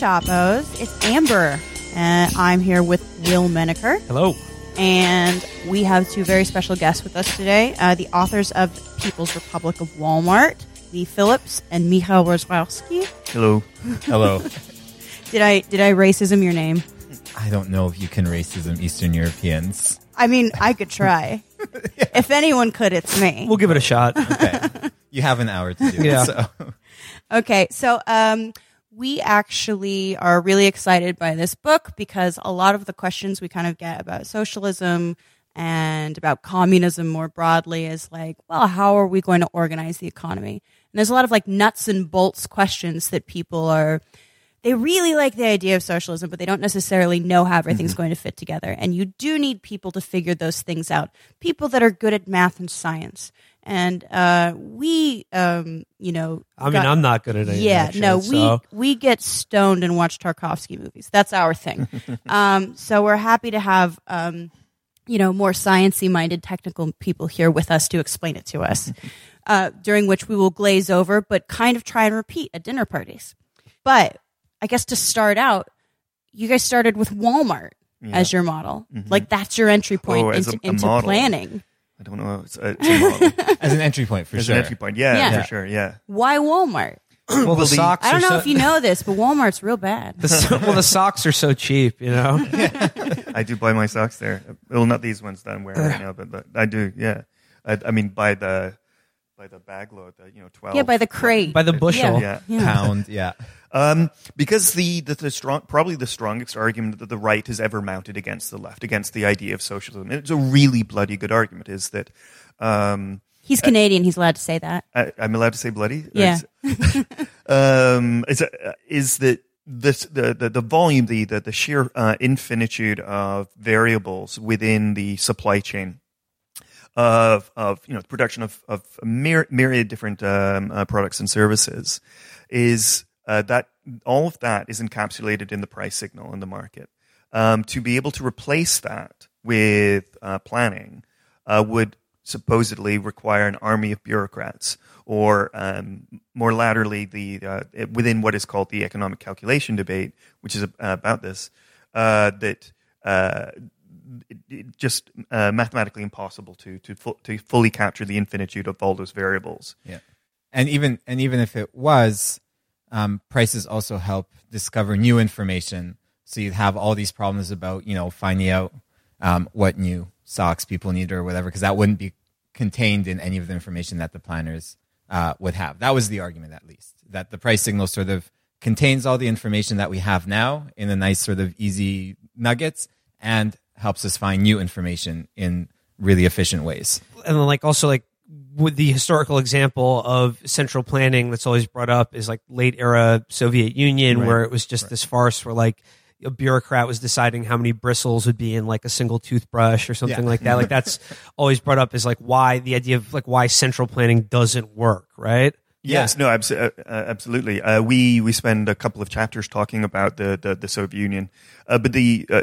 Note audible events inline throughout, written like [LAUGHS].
Chapos. It's Amber. And I'm here with Will Menaker. Hello. And we have two very special guests with us today uh, the authors of People's Republic of Walmart, Leigh Phillips and Michal Rozwadowski. Hello. Hello. [LAUGHS] Did I did I racism your name? I don't know if you can racism Eastern Europeans. I mean, I could try. [LAUGHS] If anyone could, it's me. We'll give it a shot. Okay. you have an hour to do Yeah. it. So. Okay, so um, we actually are really excited by this book because a lot of the questions we kind of get about socialism and about communism more broadly is like, well, how are we going to organize the economy? And there's a lot of like nuts and bolts questions that people are. They really like the idea of socialism, but they don't necessarily know how everything's mm-hmm. going to fit together. And you do need people to figure those things out. People that are good at math and science. And uh, we, um, you know, I mean, got- I'm not good at yeah, no, so- we we get stoned and watch Tarkovsky movies. That's our thing. [LAUGHS] um, so we're happy to have um, you know more sciency minded technical people here with us to explain it to us. [LAUGHS] uh, during which we will glaze over, but kind of try and repeat at dinner parties. But I guess to start out, you guys started with Walmart as your model. Like that's your entry point Oh, into, into planning. I don't know. It's, uh, a- it's. [LAUGHS] As an entry point for As sure. an entry point. Yeah, Yeah. for sure. Yeah. Why Walmart? well, the the- socks. I don't are know so, if you know this, but Walmart's real bad. The, so- well, the socks are so cheap. You know. [LAUGHS] I do buy my socks there. Well, not these ones that I'm wearing right now, but, but I do. Yeah. I, I mean, by the by the bag load, the, you know, twelve. Yeah, by the crate. By the bushel. Yeah. Yeah. Pound, yeah. [LAUGHS] Um, because the, the the strong, probably the strongest argument that the right has ever mounted against the left, against the idea of socialism, and it's a really bloody good argument, is that. Um, He's Canadian. He's allowed to say that. I, I'm allowed to say bloody. Or Yeah. is- [LAUGHS] um, is, uh, is that this the, the the volume, the the, the sheer uh, infinitude of variables within the supply chain of of you know the production of of myriad different um, uh, products and services is uh, that all of that is encapsulated in the price signal in the market. Um, to be able to replace that with uh, planning uh, would supposedly require an army of bureaucrats, or um, more laterally, the uh, within what is called the economic calculation debate, which is about this, uh, that uh, it, it just uh, mathematically impossible to to fu- to fully capture the infinitude of all those variables. Yeah. And even and even if it was, um, prices also help discover new information. So you have all these problems about you know finding out um, what new socks people need or whatever, because that wouldn't be contained in any of the information that the planners uh, would have. That was the argument, at least, that the price signal sort of contains all the information that we have now in a nice sort of easy nuggets and helps us find new information in really efficient ways. and then like also like with the historical example of central planning that's always brought up is like late era Soviet Union, where it was just this farce where like a bureaucrat was deciding how many bristles would be in like a single toothbrush or something Yeah. like that. Like that's [LAUGHS] always brought up is like why the idea of like why central planning doesn't work, right? Yes, no, abs- uh, uh, absolutely. Uh, we we spend a couple of chapters talking about the the, the Soviet Union, uh, but the uh,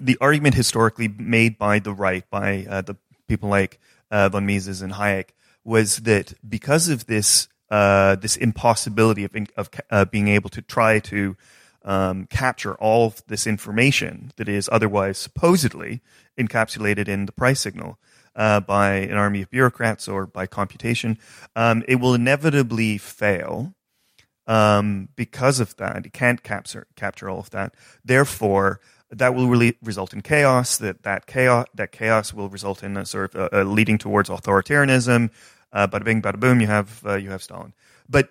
the argument historically made by the right, by uh, the people like uh, von Mises and Hayek, was that because of this uh, this impossibility of of uh, being able to try to um, capture all of this information that is otherwise supposedly encapsulated in the price signal uh, by an army of bureaucrats or by computation, um, it will inevitably fail um, because of that. It can't capture capture all of that. Therefore, that will really result in chaos. That that chaos that chaos will result in a sort of uh, uh, leading towards authoritarianism. Uh, bada bing, bada boom. You have uh, you have Stalin, but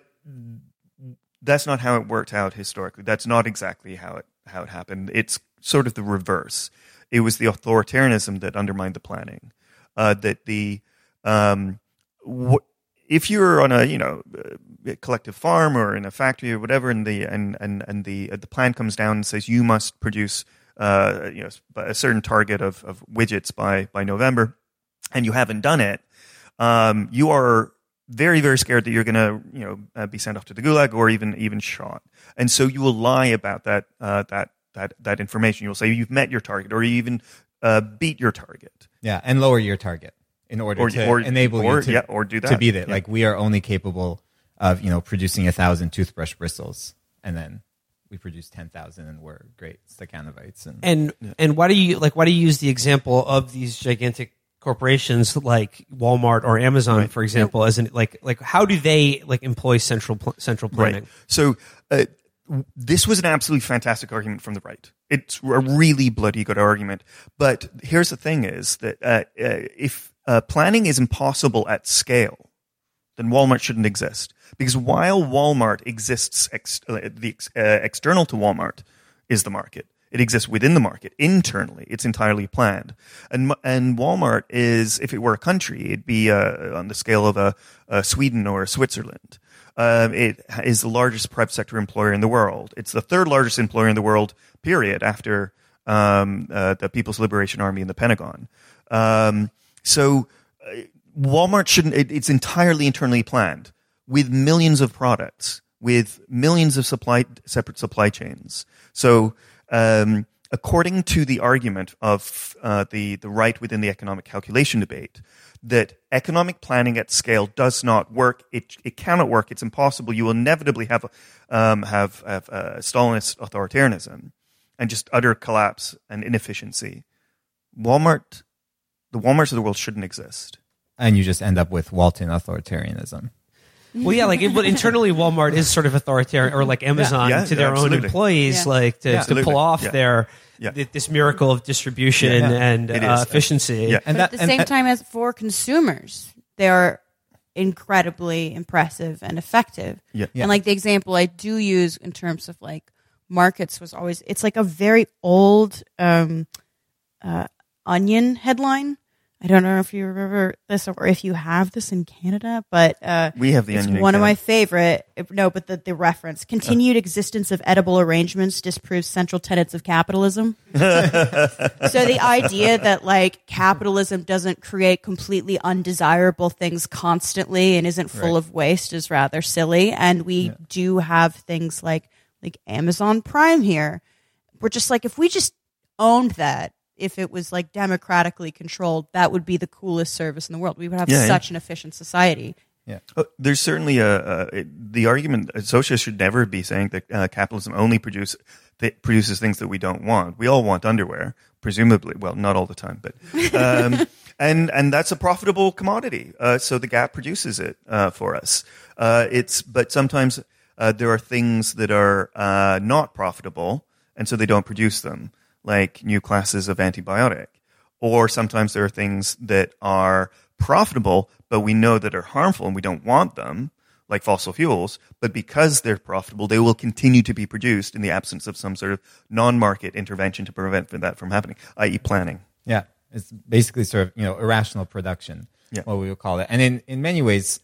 that's not how it worked out historically. That's not exactly how it how it happened. It's sort of the reverse. It was the authoritarianism that undermined the planning. Uh, that the um, wh- if you're on a you know a collective farm or in a factory or whatever, and the and and and the uh, the plan comes down and says you must produce uh, you know a certain target of, of widgets by by November, and you haven't done it, um, you are very very scared that you're going to you know uh, be sent off to the gulag or even even shot, and so you will lie about that uh, that that that information. You'll say you've met your target or you even uh, beat your target. Yeah, and lower your target in order Or- to or- enable or- you to, yeah, or do that. to beat it. Yeah. Like we are only capable of you know producing a thousand toothbrush bristles, and then we produce ten thousand, and we're great Stakhanovites. And, And and why do you like why do you use the example of these gigantic corporations like Walmart or Amazon, for example, as an like like how do they like employ central pl- central planning? Right. So uh, this was an absolutely fantastic argument from the right. It's a really bloody good argument. But here's the thing: is that uh, uh, if uh, planning is impossible at scale, then Walmart shouldn't exist. Because while Walmart exists, ex- uh, the uh, external to Walmart is the market. It exists within the market. Internally, it's entirely planned. And and Walmart is, if it were a country, it'd be uh, on the scale of a, a Sweden or a Switzerland. Um, it is the largest private sector employer in the world. It's the third largest employer in the world, period, after um, uh, the People's Liberation Army and the Pentagon. Um, so uh, Walmart shouldn't. It, it's entirely internally planned with millions of products, with millions of supply separate supply chains. So, um, according to the argument of uh, the the right within the economic calculation debate, that economic planning at scale does not work. It it cannot work. It's impossible. You will inevitably have um, have, have uh, Stalinist authoritarianism and just utter collapse and inefficiency. Walmart, the WalMarts of the world shouldn't exist. and you just end up with Walton authoritarianism. Well, yeah, like it, but internally, Walmart is sort of authoritarian, or like Amazon Yeah, to yeah, their own absolutely. employees, Yeah. like to, Yeah. to Absolutely. pull off Yeah. their Yeah. th- this miracle of distribution Yeah. and It uh, is. efficiency. Yeah. And but that, at the and- same and- time as for consumers they are incredibly impressive and effective Yeah. Yeah. and like the example i do use in terms of like markets was always it's like a very old um uh onion headline i don't know if you remember this or if you have this in canada but uh We have the it's one of my favorite no but the, the reference continued existence of edible arrangements disproves central tenets of capitalism. [LAUGHS] So the idea that like capitalism doesn't create completely undesirable things constantly and isn't full Right. of waste is rather silly. And we do have things like like amazon prime here. We're just like if we just owned that if it was like democratically controlled that would be the coolest service in the world we would have Yeah, yeah. such an efficient society Uh, there's certainly a, a the argument. uh, Socialists should never be saying that uh, capitalism only produce that produces things that we don't want. We all want underwear, presumably. Well, not all the time, but [LAUGHS] um, and and that's a profitable commodity. Uh, so the Gap produces it uh, for us. Uh, it's but sometimes uh, there are things that are uh, not profitable, and so they don't produce them, like new classes of antibiotic or sometimes there are things that are profitable, but we know that are harmful and we don't want them, like fossil fuels. But because they're profitable, they will continue to be produced in the absence of some sort of non-market intervention to prevent that from happening, i.e., planning. Yeah, it's basically sort of you know irrational production, Yeah. what we would call it. And in in many ways,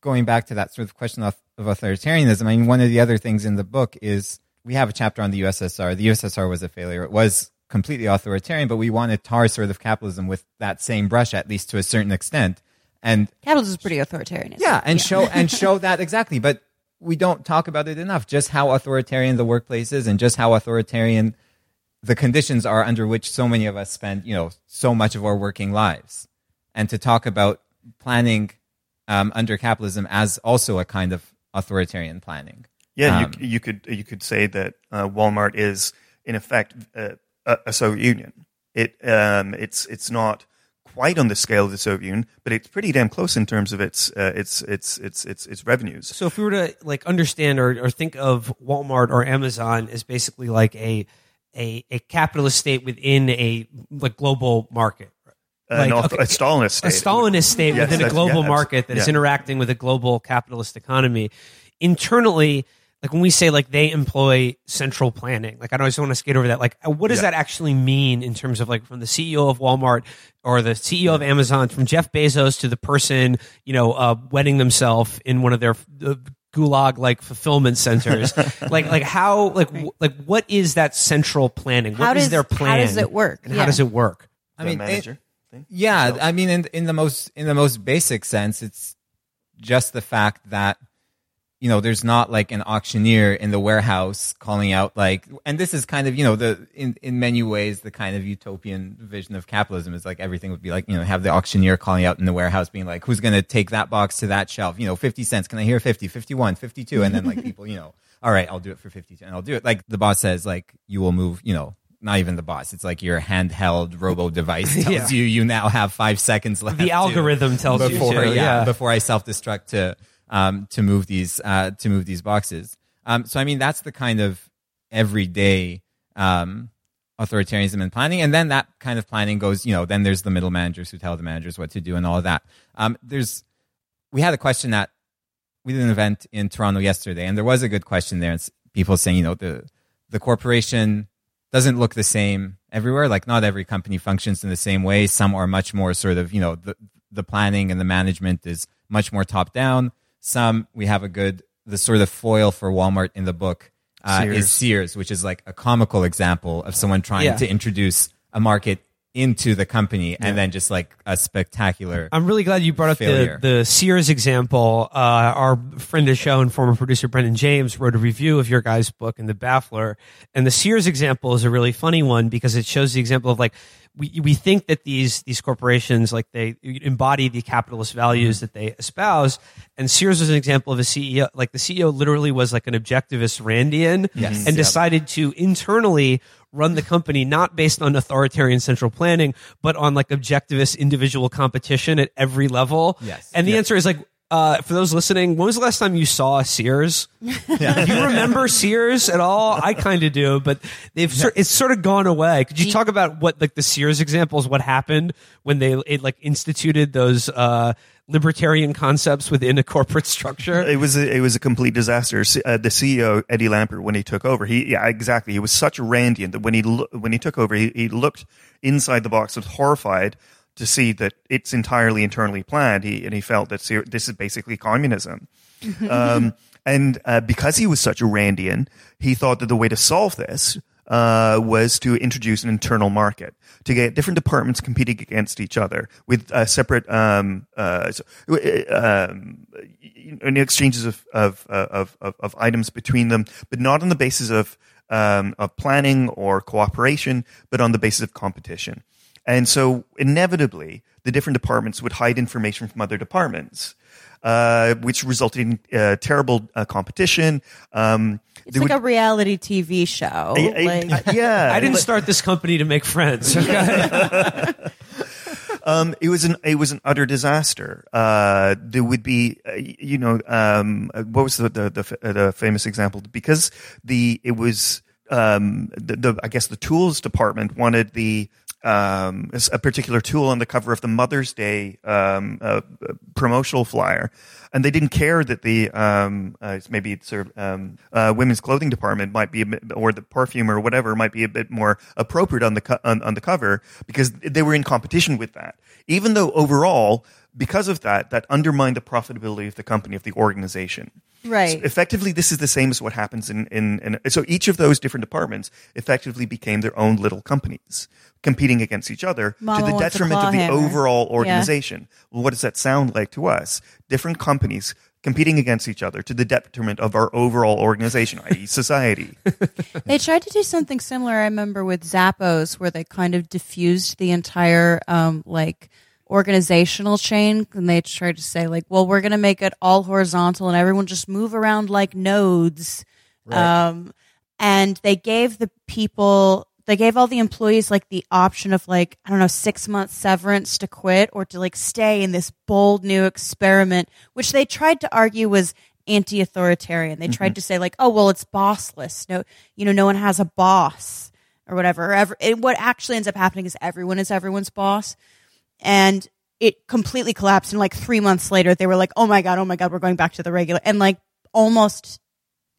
going back to that sort of question of, of authoritarianism, I mean, one of the other things in the book is we have a chapter on the USSR. The USSR was a failure. It was completely authoritarian, but we want to tar sort of capitalism with that same brush, at least to a certain extent. And capitalism is pretty authoritarian yeah, and show and [LAUGHS] show that exactly. But we don't talk about it enough. Just how authoritarian the workplace is, and just how authoritarian the conditions are under which so many of us spend, you know, so much of our working lives. And to talk about planning um, under capitalism as also a kind of authoritarian planning. Yeah, Um, you, you could you could say that uh, Walmart is in effect uh, a, a Soviet Union. It um, it's it's not quite on the scale of the Soviet Union, but it's pretty damn close in terms of its uh, its its its its its revenues. So if we were to like understand or, or think of Walmart or Amazon as basically like a a, a capitalist state within a like global market. Uh, Like, an okay, a Stalinist state. a Stalinist state Yes, within a global yeah, market that is yeah. interacting with a global capitalist economy. Internally, like when we say like they employ central planning, like I don't just want to skate over that. Like, uh, what does Yeah. that actually mean in terms of like from the CEO of Walmart or the CEO of Amazon, from Jeff Bezos to the person you know uh, wedding themselves in one of their uh, gulag like fulfillment centers? [LAUGHS] like, like how like w- like what is that central planning? What How is does- their how plan? does it work? And Yeah. how does it work? I The mean, it- manager thing. Yeah, I mean, in in the most in the most basic sense, it's just the fact that you know there's not like an auctioneer in the warehouse calling out like and this is kind of you know the in in many ways the kind of utopian vision of capitalism is like everything would be like you know have the auctioneer calling out in the warehouse being like who's going to take that box to that shelf you know 50 cents can i hear 50 51 52 and then like [LAUGHS] people you know all right i'll do it for 52 and i'll do it like the boss says like you will move you know not even the boss. It's like your handheld robo device [LAUGHS] tells Yeah. you you now have five seconds left. The algorithm tells you before, to, yeah. before I self destruct to um, to move these uh, to move these boxes. Um, so I mean that's the kind of everyday um, authoritarianism and planning, and then that kind of planning goes. You know, then there's the middle managers who tell the managers what to do and all of that. Um, there's we had a question that we did an event in Toronto yesterday, and there was a good question there. People saying, you know, the the corporation doesn't look the same everywhere. Like not every company functions in the same way. Some are much more sort of, you know, the the planning and the management is much more top down. Some we have a good the sort of foil for Walmart in the book uh, Sears. is Sears, which is like a comical example of someone trying Yeah. to introduce a market into the company and then just like a spectacular I'm really glad you brought up the, Failure. the Sears example. Uh, our friend of the show and former producer Brendan James wrote a review of your guys' book in The Baffler. And the Sears example is a really funny one because it shows the example of like, we, we think that these these corporations like they embody the capitalist values that they espouse and Sears was an example of a CEO like the CEO literally was like an objectivist Randian Yes. and Yep. decided to internally run the company not based on authoritarian central planning, but on like objectivist individual competition at every level. Yes. And the Yeah. answer is like, uh, for those listening, when was the last time you saw Sears? [LAUGHS] do you remember Sears at all? I kind of do, but they've sort, it's sort of gone away. Could you talk about what like the Sears examples? What happened when they it, like instituted those uh, libertarian concepts within a corporate structure? It was a, it was a complete disaster. C- Uh, the CEO Eddie Lampert, when he took over, he yeah exactly. He was such a Randian that when he lo- when he took over, he, he looked inside the box, was horrified to see that it's entirely internally planned. He and he felt that ser- this is basically communism. [LAUGHS] um, and uh, because he was such a Randian, he thought that the way to solve this uh, was to introduce an internal market to get different departments competing against each other with uh, separate um, uh, uh, um, exchanges of of, of of of items between them, but not on the basis of um, of planning or cooperation, but on the basis of competition. And so, inevitably, the different departments would hide information from other departments, uh, which resulted in uh, terrible competition. Um, It's like a reality TV show. like, yeah, I didn't start this company to make friends. Okay? [LAUGHS] Um, it was an it was an utter disaster. Uh, there would be, uh, you know, um, uh, what was the the, the, uh, the famous example? Because the it was um, the, the I guess the tools department wanted the um, a particular tool on the cover of the Mother's Day um, uh, promotional flyer, and they didn't care that the um, uh, maybe it's sort of, um, uh, women's clothing department might be bit, or the perfume or whatever might be a bit more appropriate on the co- on, on the cover because they were in competition with that. Even though overall, because of that, that undermined the profitability of the company of the organization. Right. So effectively, this is the same as what happens in, in, in so each of those different departments effectively became their own little companies competing against each other Mama to the detriment of the hammer. overall Yeah. organization. Well, what does that sound like to us? Different companies competing against each other to the detriment of our overall organization, i.e., [LAUGHS] society. They tried to do something similar. I remember with Zappos, where they kind of diffused the entire um, like organizational chain, and they tried to say like, "Well, we're going to make it all horizontal, and everyone just move around like nodes." Um, and they gave the people, they gave all the employees like the option of like I don't know six months severance to quit or to like stay in this bold new experiment, which they tried to argue was anti-authoritarian. They tried to say like, oh well, it's bossless. No, you know, no one has a boss or whatever. Or ever, what actually ends up happening is everyone is everyone's boss, and it completely collapsed. And like three months later, they were like, oh my god, oh my god, we're going back to the regular, and like almost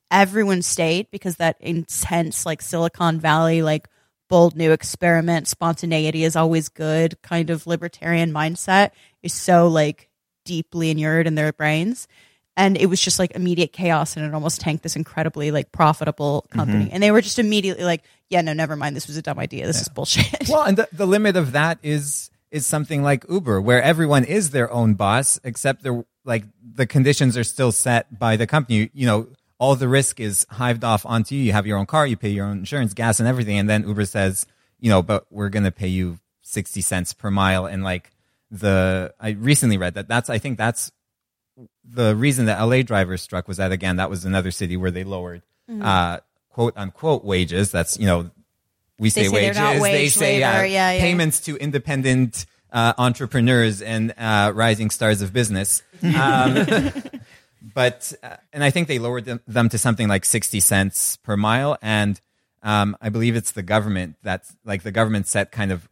everyone stayed because that intense like Silicon Valley like bold new experiment spontaneity is always good kind of libertarian mindset is so like deeply inured in their brains. And it was just like immediate chaos and it almost tanked this incredibly like profitable company. Mm-hmm. And they were just immediately like yeah no never mind. This was a dumb idea. This is bullshit. Well, and the, the limit of that is is something like Uber, where everyone is their own boss, except they're like the conditions are still set by the company. You know, all the risk is hived off onto you. You have your own car, you pay your own insurance, gas, and everything, and then Uber says, you know, but we're going to pay you sixty cents per mile, and like the I recently read that that's I think that's the reason that LA drivers struck was that again that was another city where they lowered uh, quote unquote wages. That's you know we say, say wages, not they say uh, labor. Yeah, yeah. payments to independent uh, entrepreneurs and uh, rising stars of business. [LAUGHS] Um, but uh, and I think they lowered them, them to something like sixty cents per mile, and um, I believe it's the government that's like the government set kind of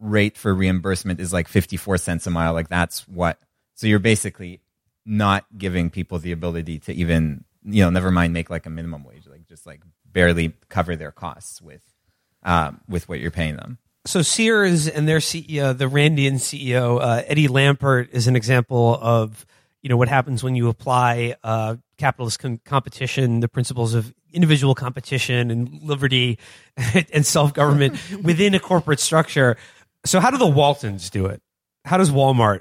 rate for reimbursement is like fifty four cents a mile. Like that's what. So you're basically not giving people the ability to even you know never mind make like a minimum wage, like just like barely cover their costs with um, with what you're paying them. So Sears and their CEO, the Randian CEO uh, Eddie Lampert, is an example of you know what happens when you apply uh, capitalist com- competition, the principles of individual competition and liberty [LAUGHS] and self government [LAUGHS] within a corporate structure. So how do the Waltons do it? How does Walmart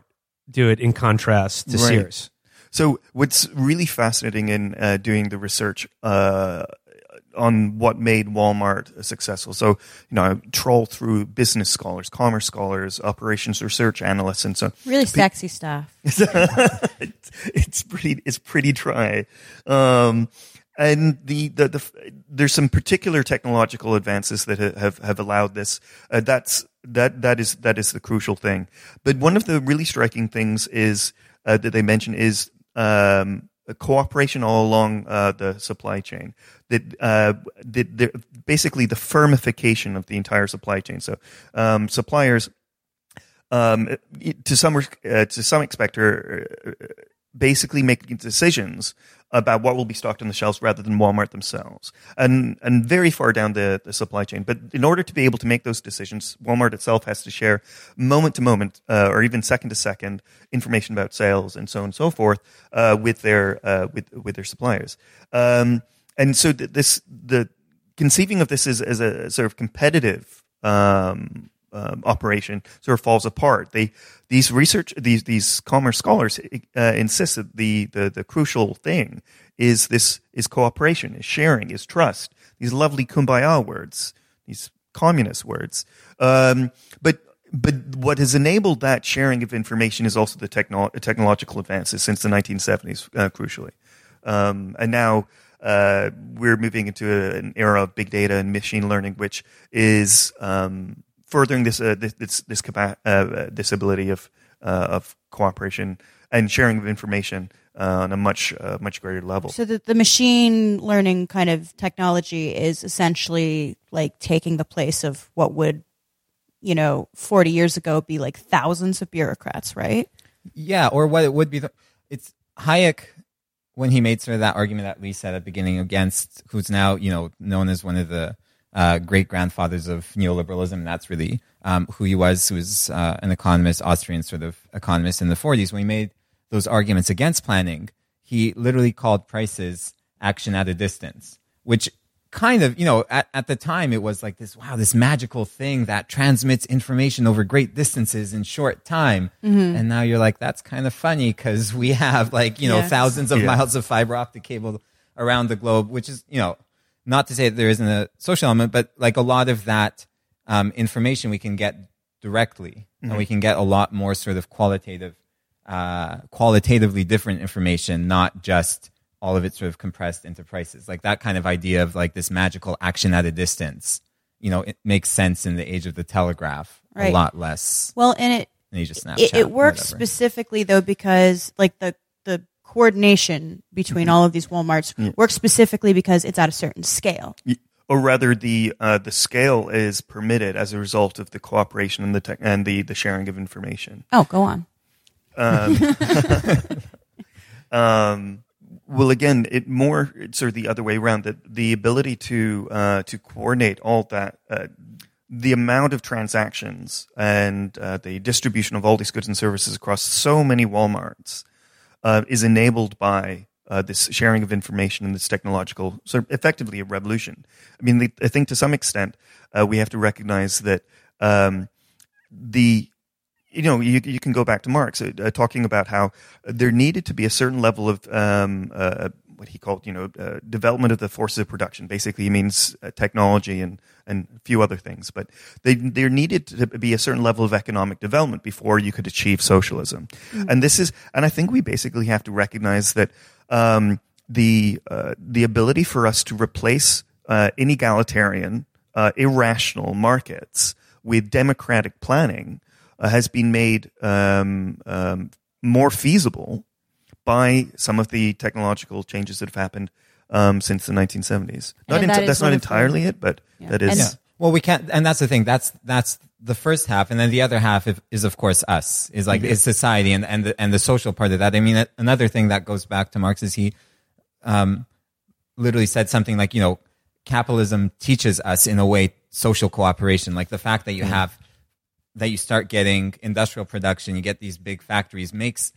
do it in contrast to Right. Sears? So what's really fascinating in uh, doing the research uh, on what made Walmart successful. So you know, I troll through business scholars, commerce scholars, operations research analysts, and so Really sexy stuff. [LAUGHS] it's, it's pretty it's pretty dry. Um, and the, the, the there's some particular technological advances that have have allowed this. Uh, that's that that is that is the crucial thing. But one of the really striking things is uh, that they mention is um, cooperation all along uh, the supply chain. That uh, that the, basically the firmification of the entire supply chain. So um, suppliers um, to some uh, to some extent are uh, basically making decisions about what will be stocked on the shelves rather than Walmart themselves, and and very far down the, the supply chain. But in order to be able to make those decisions, Walmart itself has to share moment to moment uh, or even second to second information about sales and so on and so forth uh, with their uh, with with their suppliers. Um, and so th- this the conceiving of this as, as a sort of competitive um, um, operation sort of falls apart. They these research these these commerce scholars uh, insist that the, the the crucial thing is this is cooperation, is sharing, is trust. These lovely kumbaya words, these communist words. Um, but but what has enabled that sharing of information is also the techno- technological advances since the 1970s, uh, crucially. Um, and now uh, we're moving into an era of big data and machine learning, which is um, furthering this uh, this this this, capa- uh, this ability of uh, of cooperation and sharing of information uh, on a much uh, much greater level. So the, the machine learning kind of technology is essentially like taking the place of what would, you know, 40 years ago be like thousands of bureaucrats, right? Yeah, or what it would be. The, it's Hayek when he made sort of that argument that Leigh said at the beginning against who's now you know known as one of the uh, great grandfathers of neoliberalism. And that's really um, who he was. Who was uh, an economist, Austrian sort of economist in the 40s. When he made those arguments against planning, he literally called prices action at a distance, which kind of, you know, at, at the time it was like this, wow, this magical thing that transmits information over great distances in short time. And now you're like, that's kind of funny because we have like, you know, Yes. thousands of Yeah. miles of fiber optic cable around the globe, which is, you know, not to say that there isn't a social element, but like a lot of that um, information we can get directly and we can get a lot more sort of qualitative, uh, qualitatively different information, not just all of it sort of compressed into prices. Like that kind of idea of like this magical action at a distance, you know, it makes sense in the age of the telegraph a lot less Well, and it, age of Snapchat. it, it works specifically though because like the coordination between all of these WalMarts works specifically because it's at a certain scale. or rather the uh, the scale is permitted as a result of the cooperation and the tech and the, the sharing of information. Oh, go on. [LAUGHS] Um, well, again, it more it's sort of the other way around. That the ability to uh, to coordinate all that, uh, the amount of transactions and uh, the distribution of all these goods and services across so many WalMarts uh, is enabled by uh, this sharing of information and this technological, of effectively a revolution. I mean, I think to some extent uh, we have to recognize that um, the you know, you, you can go back to Marx uh, uh, talking about how there needed to be a certain level of um, uh, what he called, you know, uh, development of the forces of production. Basically, he means uh, technology and and a few other things. But they, there needed to be a certain level of economic development before you could achieve socialism. Mm-hmm. And this is, and I think we basically have to recognize that um, the uh, the ability for us to replace inegalitarian, irrational markets with democratic planning uh, has been made um, um, more feasible by some of the technological changes that have happened um, since the 1970s. Not that that's not entirely it, but yeah. that is. Yeah. Well, we can't, and that's the thing. That's that's the first half, and then the other half is, is of course us. Is like is society and and the, and the social part of that. I mean, another thing that goes back to Marx is he, um, literally said something like, you know, capitalism teaches us in a way social cooperation, like the fact that you mm. have that you start getting industrial production, you get these big factories, makes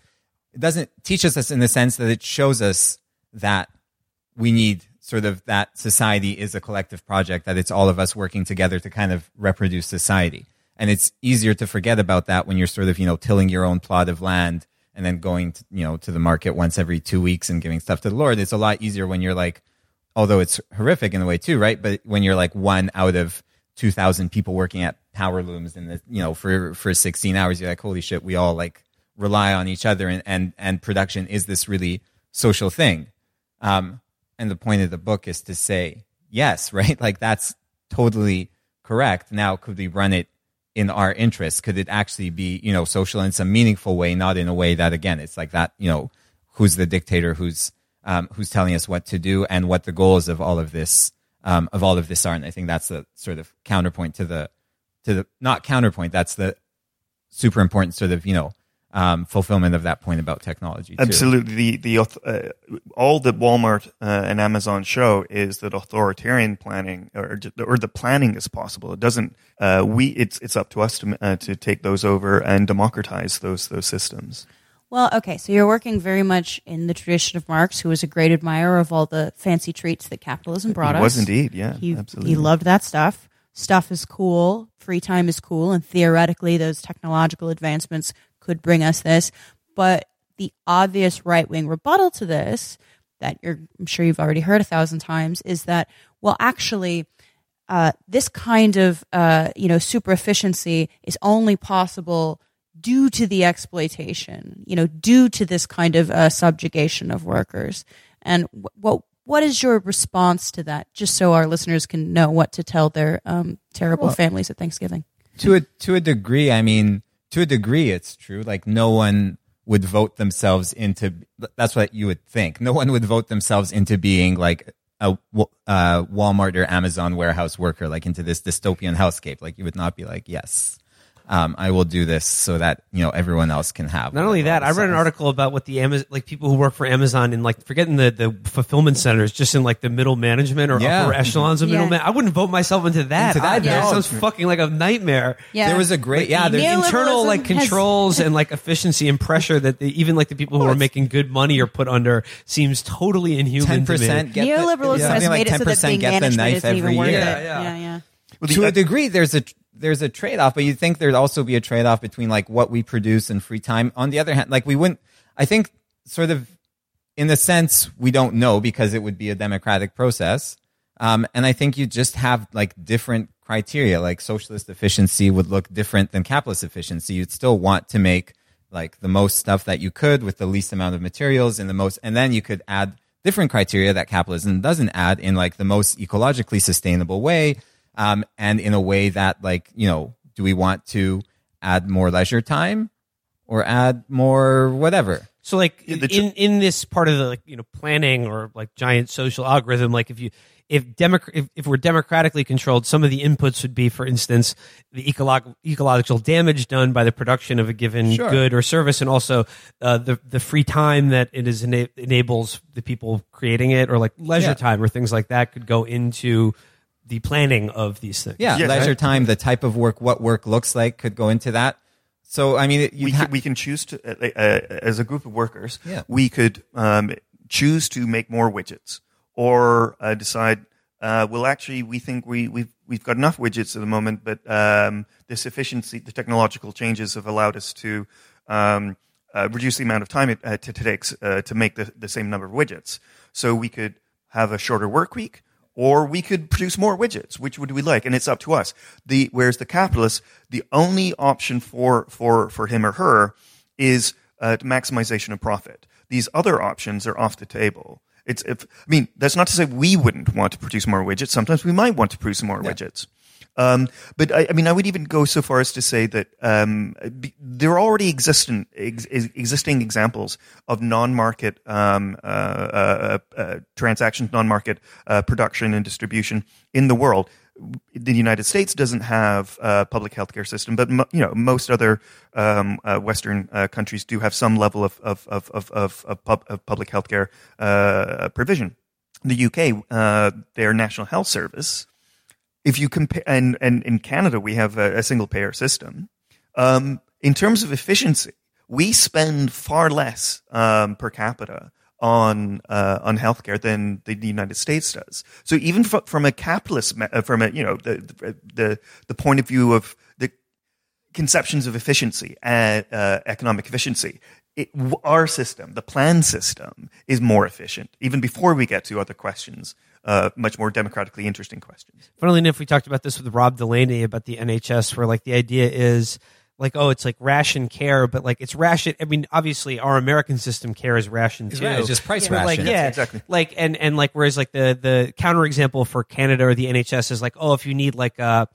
it doesn't teaches us in the sense that it shows us that we need sort of that society is a collective project, that it's all of us working together to kind of reproduce society. And it's easier to forget about that when you're sort of, you know, tilling your own plot of land and then going, to, you know, to the market once every two weeks and giving stuff to the Lord. It's a lot easier when you're like, although it's horrific in a way too, right? But when you're like one out of 2000 people working at power looms and the, you know for for 16 hours you're like holy shit we all like rely on each other and and, and production is this really social thing. Um, and the point of the book is to say yes [LAUGHS] right? Like that's totally correct. Now could we run it in our interest? Could it actually be you know social in some meaningful way not in a way that again it's like that you know who's the dictator who's um, who's telling us what to do and what the goals of all of this um, of all of this are. And I think that's the sort of counterpoint to the to the not counterpoint. That's the super important sort of you know um, fulfillment of that point about technology. Too. Absolutely, the the uh, all that Walmart uh, and Amazon show is that authoritarian planning or or the planning is possible. It doesn't. Uh, we it's it's up to us to uh, to take those over and democratize those those systems. Well, okay, so you're working very much in the tradition of Marx, who was a great admirer of all the fancy treats that capitalism brought he us. Was indeed, yeah, he, absolutely. He loved that stuff. Stuff is cool. Free time is cool, and theoretically, those technological advancements could bring us this. But the obvious right wing rebuttal to this, that you're, I'm sure you've already heard a thousand times, is that well, actually, uh, this kind of uh, you know super efficiency is only possible due to the exploitation, you know, due to this kind of uh, subjugation of workers. And what what is your response to that? Just so our listeners can know what to tell their um, terrible well, families at Thanksgiving. To a to a degree, I mean, to a degree, it's true. Like no one would vote themselves into. That's what you would think. No one would vote themselves into being like a uh, Walmart or Amazon warehouse worker, like into this dystopian hellscape. Like you would not be like, yes, um, I will do this so that you know everyone else can have. Not only that, I read an article about what the Amazon, like people who work for Amazon in like forgetting the the fulfillment centers, just in like the middle management or yeah. upper echelons of yeah. middle man. I wouldn't vote myself into that. Into that, yeah. sounds fucking like a nightmare. Yeah, there was a great yeah, there's internal like controls [LAUGHS] and like efficiency and pressure that they, even like the people who are making good money are put under seems totally inhuman. Ten percent neoliberalism has made it so that being management isn't even worth it. Yeah, yeah. Well, to a degree, there's a there's a trade off, but you think there'd also be a trade off between like what we produce and free time. On the other hand, like we wouldn't, I think sort of in the sense we don't know because it would be a democratic process. Um, and I think you just have like different criteria, like socialist efficiency would look different than capitalist efficiency. You'd still want to make like the most stuff that you could with the least amount of materials and the most, and then you could add different criteria that capitalism doesn't add in like the most ecologically sustainable way um, and in a way that like you know do we want to add more leisure time or add more whatever so like in in this part of the like you know planning or like giant social algorithm like if you if, Democ- if, if we're democratically controlled, some of the inputs would be, for instance, the ecolog- ecological damage done by the production of a given sure. good or service, and also uh, the the free time that it is ena- enables the people creating it, or like leisure yeah. time or things like that, could go into the planning of these things. Yeah, yes, leisure right? time, the type of work, what work looks like could go into that. So, I mean, we, ha- can, we can choose to, uh, uh, as a group of workers, yeah. we could um, choose to make more widgets or uh, decide uh, well, actually, we think we, we've we've got enough widgets at the moment, but um, this efficiency, the technological changes have allowed us to um, uh, reduce the amount of time it, uh, to takes uh, to make the, the same number of widgets. So we could have a shorter work week, or we could produce more widgets. Which would we like? And it's up to us. The whereas the capitalist, the only option for for for him or her is uh, maximization of profit. These other options are off the table. It's if I mean that's not to say we wouldn't want to produce more widgets. Sometimes we might want to produce more Yeah. widgets. Um, but I, I mean, I would even go so far as to say that um, be, there are already existing ex, existing examples of non-market um, uh, uh, uh, transactions, non-market uh, production and distribution in the world. The United States doesn't have a public healthcare system, but mo- you know most other um, uh, Western uh, countries do have some level of of of of, of, of, pub, of public healthcare uh, provision. The UK, uh, their National Health Service, if you compare, and, and in Canada, we have a, a single payer system. Um, in terms of efficiency, we spend far less um, per capita on uh, on healthcare than the United States does. So even fr- from a capitalist, me- uh, from a you know the, the the point of view of the conceptions of efficiency and uh, economic efficiency. It, our system, the plan system, is more efficient. Even before we get to other questions, uh, much more democratically interesting questions. Funnily enough, we talked about this with Rob Delaney about the NHS, where like the idea is like, oh, it's like ration care, but like it's ration. I mean, obviously, our American system care is ration too. right, it's just price But, like, ration. yeah, exactly. Like, and and like, whereas like the the counterexample for Canada or the NHS is like, oh, if you need like a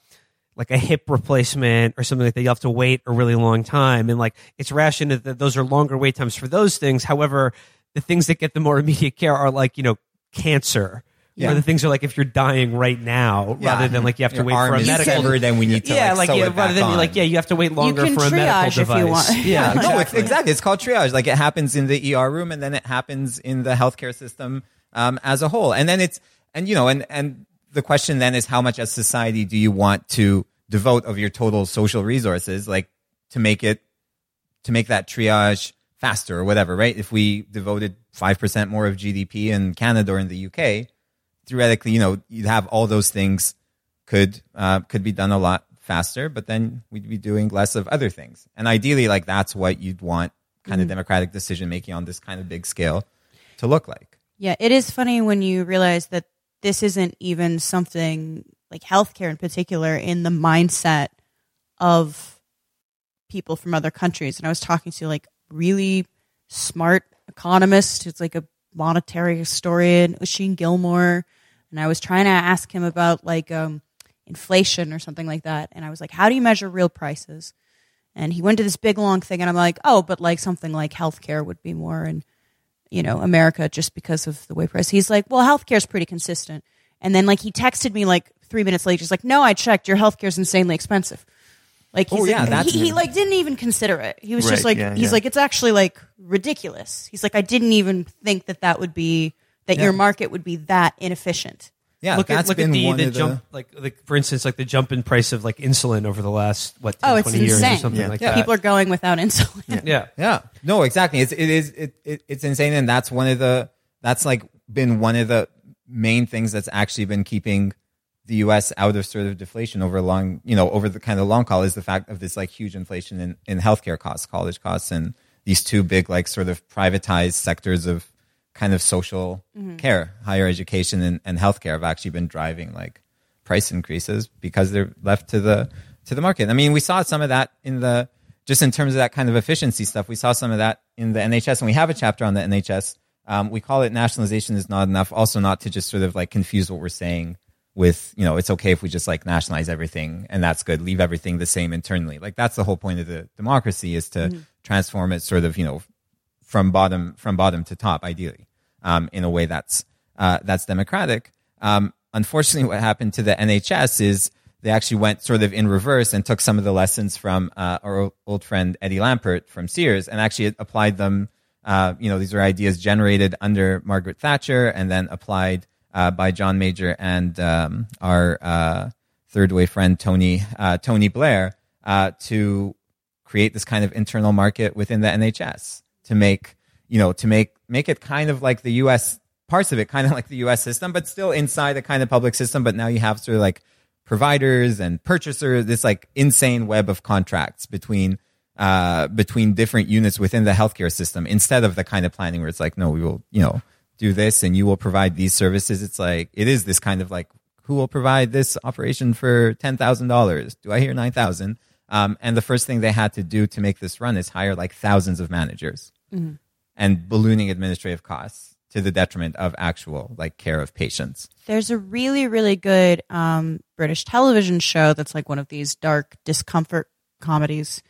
like a hip replacement or something like that, you have to wait a really long time, and like it's rationed that those are longer wait times for those things. However, the things that get the more [LAUGHS] immediate care are like you know cancer. Yeah. Or the things are like if you're dying right now, Yeah. rather than like you have to Your wait arm for a is medical. severed and we need to yeah, like, like sew yeah, it rather back than be on. like yeah, you have to wait longer for a medical triage if you device. want. Yeah, [LAUGHS] no, exactly. it's exactly. It's called triage. Like it happens in the ER room, and then it happens in the healthcare system um, as a whole. And then it's and you know, and and the question then is how much as society do you want to devote of your total social resources, like to make it to make that triage faster or whatever, right? If we devoted five percent more of GDP in Canada or in the UK, theoretically, you know, you'd have all those things could uh, could be done a lot faster, but then we'd be doing less of other things. And ideally, like that's what you'd want kind of democratic decision making on this kind of big scale to look like. Yeah, it is funny when you realize that this isn't even something like healthcare in particular in the mindset of people from other countries. And I was talking to like really smart economist who's like a monetary historian, Oisin Gilmore, and I was trying to ask him about like um, inflation or something like that. And I was like, "How do you measure real prices?" And he went to this big long thing, and I'm like, "Oh, but like something like healthcare would be more." in, you know, America just because of the way price. He's like, well, healthcare is pretty consistent. And then like he texted me like three minutes later, he's like, no, I checked. Your healthcare is insanely expensive. Like, oh, he's Oh, yeah, like, he, he like didn't even consider it. He was Right, just like, yeah, he's yeah. like, it's actually like ridiculous. He's like, I didn't even think that that would be that your market would be that inefficient. Yeah, look that's at look been at the, the jump like like for instance like the jump in price of like insulin over the last what 10, Oh, it's 20 years or insane. something Yeah. like Yeah. that. People are going without insulin. yeah. Yeah. No, exactly. It's it is it, it it's insane, and that's one of the that's like been one of the main things that's actually been keeping the U.S. out of sort of deflation over a long, you know, over the kind of long haul is the fact of this like huge inflation in in healthcare costs, college costs, and these two big like sort of privatized sectors of kind of social care, higher education and, and healthcare have actually been driving like price increases because they're left to the to the market. I mean, we saw some of that in the just in terms of that kind of efficiency stuff. We saw some of that in the NHS, and we have a chapter on the NHS. Um, we call it nationalization is not enough. Also, not to just sort of like confuse what we're saying with you know it's okay if we just like nationalize everything and that's good. Leave everything the same internally. Like that's the whole point of the democracy is to transform it sort of you know from bottom from bottom to top, ideally, um, in a way that's uh, that's democratic. Um, unfortunately, what happened to the NHS is they actually went sort of in reverse and took some of the lessons from uh, our old friend Eddie Lampert from Sears and actually applied them. Uh, you know, these are ideas generated under Margaret Thatcher and then applied uh, by John Major and um, our uh, third way friend Tony uh, Tony Blair uh, to create this kind of internal market within the NHS to make you know to make make it kind of like the U.S. parts of it, kind of like the U.S. system, but still inside a kind of public system. But now you have sort of like providers and purchasers. This like insane web of contracts between uh, between different units within the healthcare system instead of the kind of planning where it's like, no, we will, you know, do this and you will provide these services. It's like it is this kind of like who will provide this operation for ten thousand dollars? Do I hear nine thousand? Um, and the first thing they had to do to make this run is hire like thousands of managers Mm-hmm. and ballooning administrative costs to the detriment of actual like care of patients. There's a really, really good um, British television show that's like one of these dark discomfort comedies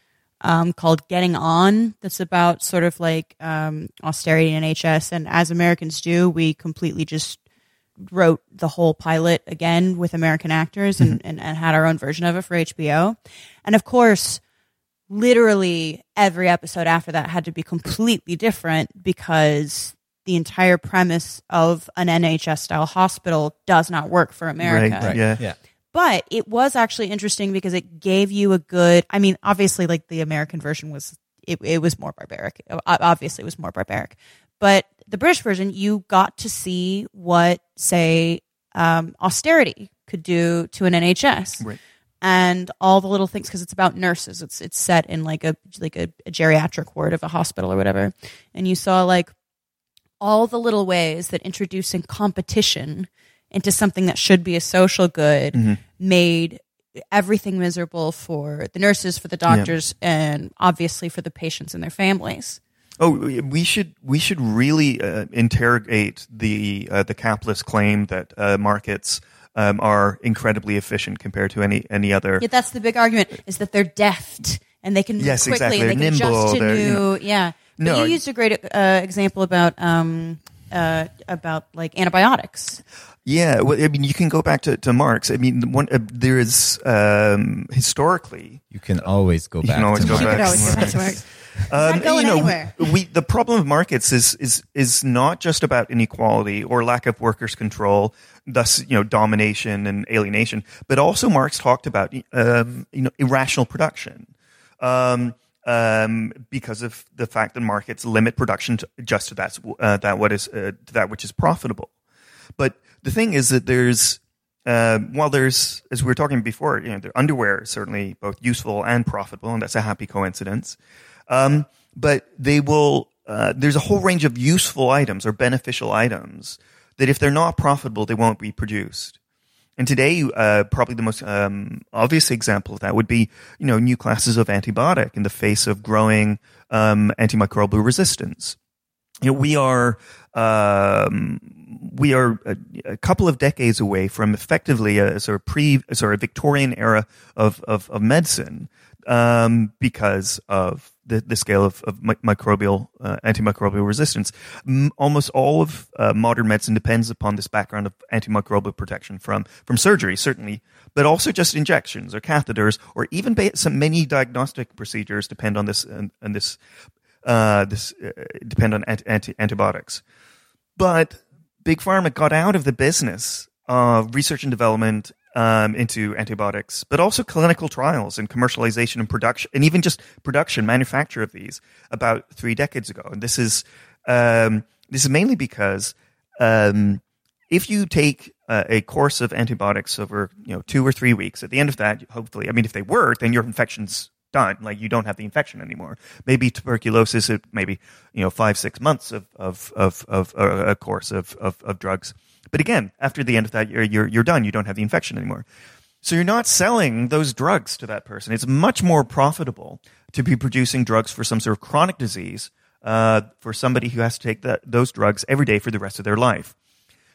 um, called Getting On. That's about sort of like um, austerity in NHS, and as Americans do, we completely just wrote the whole pilot again with American actors and, and, and had our own version of it for HBO. And of course, literally every episode after that had to be completely different because the entire premise of an NHS style hospital does not work for America. Right, Yeah. Yeah. But it was actually interesting because it gave you a good, I mean, obviously like the American version was, it, it was more barbaric. Obviously it was more barbaric. But the British version, you got to see what, say, um, austerity could do to an NHS Right. and all the little things because it's about nurses. It's it's set in like a like a, a geriatric ward of a hospital or whatever, and you saw like all the little ways that introducing competition into something that should be a social good Mm-hmm. made everything miserable for the nurses, for the doctors, and obviously for the patients and their families. Oh, we should we should really uh, interrogate the uh, the capitalist claim that uh, markets um, are incredibly efficient compared to any any other. Yeah, that's the big argument is that they're deft and they can move Yes, quickly exactly. they They're can adjust nimble. to new. you know- yeah, but No, you used a great uh, example about um, uh, about like antibiotics. Yeah, well, I mean, you can go back to, to Marx. I mean, one, uh, there is um, historically You can always go back. can always to go You back could always go back to Marx. Um, not going you know, anywhere. we the problem of markets is is is not just about inequality or lack of workers' control, thus you know domination and alienation, but also Marx talked about um, you know irrational production. Um, um, because of the fact that markets limit production to, just to that uh, that what is uh, to that which is profitable. But the thing is that there's uh, while there's as we were talking before, you know, the underwear is certainly both useful and profitable, and that's a happy coincidence. Um, but they will. Uh, there's a whole range of useful items or beneficial items that if they're not profitable, they won't be produced. And today, uh, probably the most um, obvious example of that would be, you know, new classes of antibiotic in the face of growing um, antimicrobial resistance. You know, we are um, we are a, a couple of decades away from effectively a sort of pre sort of Victorian era of of, of medicine um, because of the, the scale of, of microbial uh, antimicrobial resistance. M- almost all of uh, modern medicine depends upon this background of antimicrobial protection from from surgery, certainly, but also just injections or catheters, or even ba- some many diagnostic procedures depend on this and, this uh, this uh, depend on anti- antibiotics. But big pharma got out of the business of research and development um, into antibiotics, but also clinical trials and commercialization and production, and even just production, manufacture of these about three decades ago. And this is um, this is mainly because um, if you take uh, a course of antibiotics over you know two or three weeks, at the end of that, hopefully, I mean, if they work, then your infection's done. Like you don't have the infection anymore. Maybe tuberculosis, maybe you know five six months of of of, of a course of, of of drugs. But again, after the end of that, you're, you're you're done. You don't have the infection anymore. So you're not selling those drugs to that person. It's much more profitable to be producing drugs for some sort of chronic disease uh, for somebody who has to take that, those drugs every day for the rest of their life.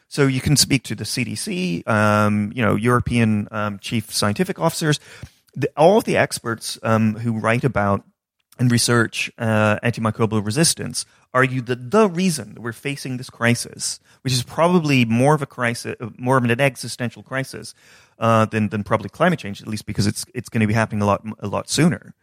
So you can speak to the CDC, um, you know, European um, chief scientific officers, the, all of the experts um, who write about and research uh, antimicrobial resistance argue that the reason that we're facing this crisis, which is probably more of a crisis, more of an existential crisis uh, than than probably climate change, at least because it's it's going to be happening a lot a lot sooner,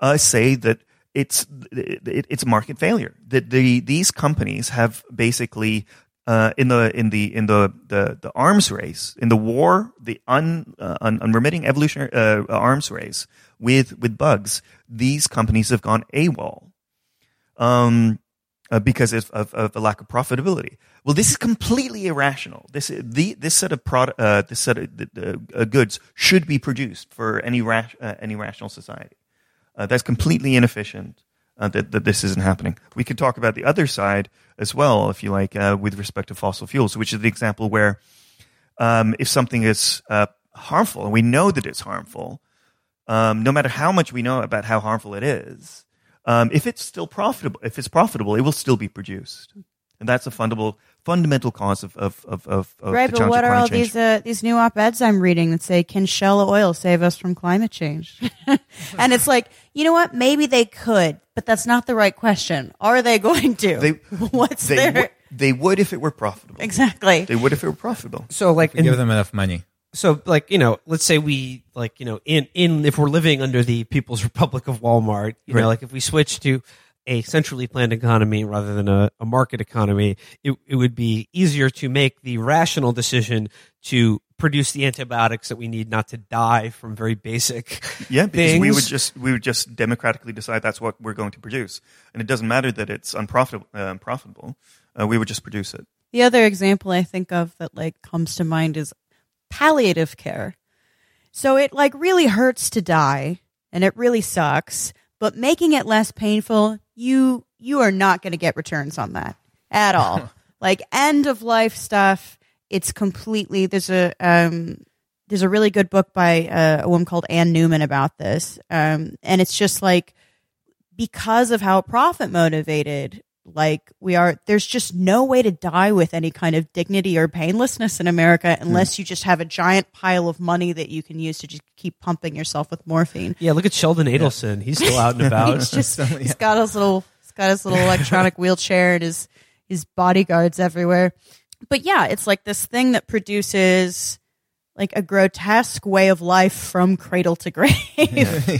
uh, say that it's it, it's market failure. That the these companies have basically uh, in the in the in the, the the arms race in the war the un, uh, un unremitting evolutionary uh, arms race with with bugs these companies have gone AWOL um uh, because of, of, of the lack of profitability. Well, this is completely irrational. This the this set of product, uh, this set of uh, goods should be produced for any ra- uh, any rational society. Uh, that's completely inefficient. Uh, that that this isn't happening. We could talk about the other side as well, if you like, with respect to fossil fuels, which is the example where um, if something is harmful, and we know that it's harmful, um, no matter how much we know about how harmful it is, um, if it's still profitable, if it's profitable, it will still be produced, and that's a fundamental fundamental cause of of of, of right. but what are all change. these uh, these new op eds I'm reading that say can Shell oil save us from climate change? [LAUGHS] and it's like you know what? Maybe they could, but that's not the right question. Are they [LAUGHS] going to? They, What's they their w- they would if it were profitable. exactly? They would if it were profitable. So like, We give them enough money. so like you know let's say we like you know in in if we're living under the people's republic of walmart you Right. know like if we switch to a centrally planned economy rather than a, a market economy it, it would be easier to make the rational decision to produce the antibiotics that we need not to die from very basic [LAUGHS] Yeah, because we would just we would just democratically decide that's what we're going to produce, and it doesn't matter that it's unprofitable. Uh, unprofitable. Uh, we would just produce it. The other example I think of that like comes to mind is palliative care. So it like really hurts to die and it really sucks, but making it less painful, you you are not going to get returns on that at all. [LAUGHS] like end of life stuff, it's completely there's a um there's a really good book by uh, a woman called Ann Neumann about this. Um and it's just like because of how profit motivated like we are there's just no way to die with any kind of dignity or painlessness in america hmm. unless you just have a giant pile of money that you can use to just keep pumping yourself with morphine. Yeah look at sheldon adelson. He's still out and [LAUGHS] about. He's just [LAUGHS] he's got his little he's got his little electronic [LAUGHS] wheelchair and his his bodyguards everywhere. But yeah it's like this thing that produces like a grotesque way of life from cradle to grave. Yeah,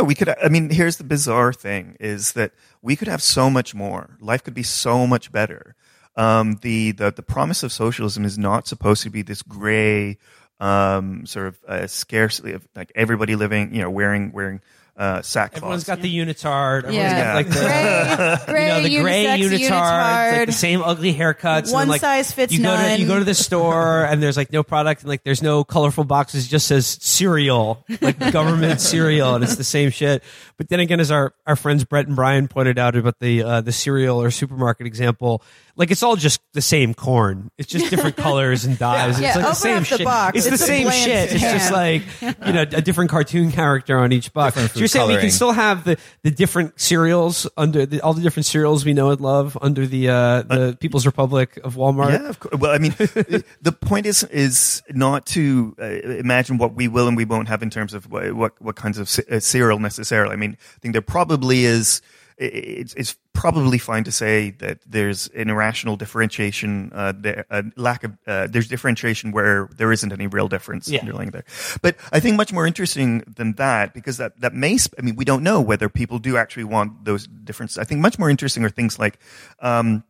we could. I mean, here's the bizarre thing: is that we could have so much more. Life could be so much better. Um, the the the promise of socialism is not supposed to be this gray, um, sort of uh, scarcely of like everybody living, you know, wearing wearing uh, sackcloth. everyone's got the unitard everyone's Yeah. got like the gray, gray [LAUGHS] you know the gray unisex unitard, like the same ugly haircuts. and One then, like, size fits you go To, none. you go to the store and there's like no product and like there's no colorful boxes. It just says cereal, like [LAUGHS] government cereal, and it's the same shit. But then again, as our our friends Brett and Brian pointed out about the uh, the cereal or supermarket example, like it's all just the same corn. It's just different [LAUGHS] colors and dyes. Yeah, it's like open the same the shit. box. It's, It's the same bland shit. It's just like you know a different cartoon character on each box. So you're saying we can still have the, the different cereals under the, all the different cereals we know and love under the uh, the People's Republic of Walmart. Yeah, of course. Well, I mean, [LAUGHS] the point is is not to uh, imagine what we will and we won't have in terms of what what, what kinds of ce- uh, cereal necessarily. I mean, I think there probably is. It's, it's probably fine to say that there's an irrational differentiation, uh, there, a lack of uh, there's differentiation where there isn't any real difference Yeah. underlying there. But I think much more interesting than that, because that that may. Sp- I mean, we don't know whether people do actually want those differences. I think much more interesting are things like. Um,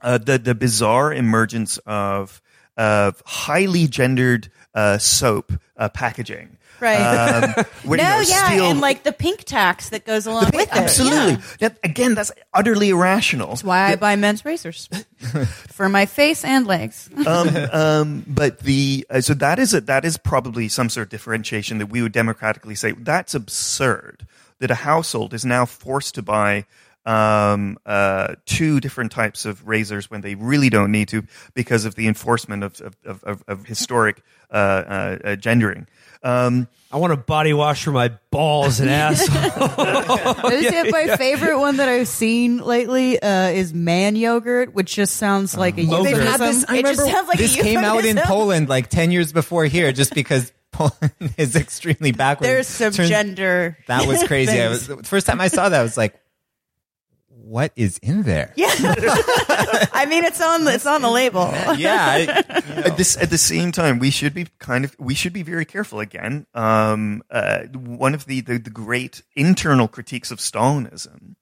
uh, the the bizarre emergence of of highly gendered uh, soap uh, packaging. Right. Um, [LAUGHS] you no, know, yeah, steel- and like the pink tax that goes along with it. absolutely. Yeah. That- again, that's utterly irrational. That's why I buy men's razors [LAUGHS] for my face and legs. um, um, but the uh, so that is a, that is probably some sort of differentiation that we would democratically say that's absurd. That a household is now forced to buy um, uh, two different types of razors when they really don't need to because of the enforcement of of, of, of, of historic uh, uh, uh, gendering. Um, I want a body wash for my balls and [LAUGHS] asshole. I would say my favorite one that I've seen lately uh, is man yogurt, which just sounds like a They've had this. I it just remember sounds like this a came out in euphemism. Poland like ten years before here, just because [LAUGHS] Poland [LAUGHS] is extremely backward. There's some Turns- gender. That was crazy. I was the first time I saw that. I was like, "What is in there?" Yeah, [LAUGHS] I mean it's on the, it's on the label. Yeah, I- [LAUGHS] At this at the same time, we should be kind of we should be very careful. Again, um, uh, one of the, the the great internal critiques of Stalinism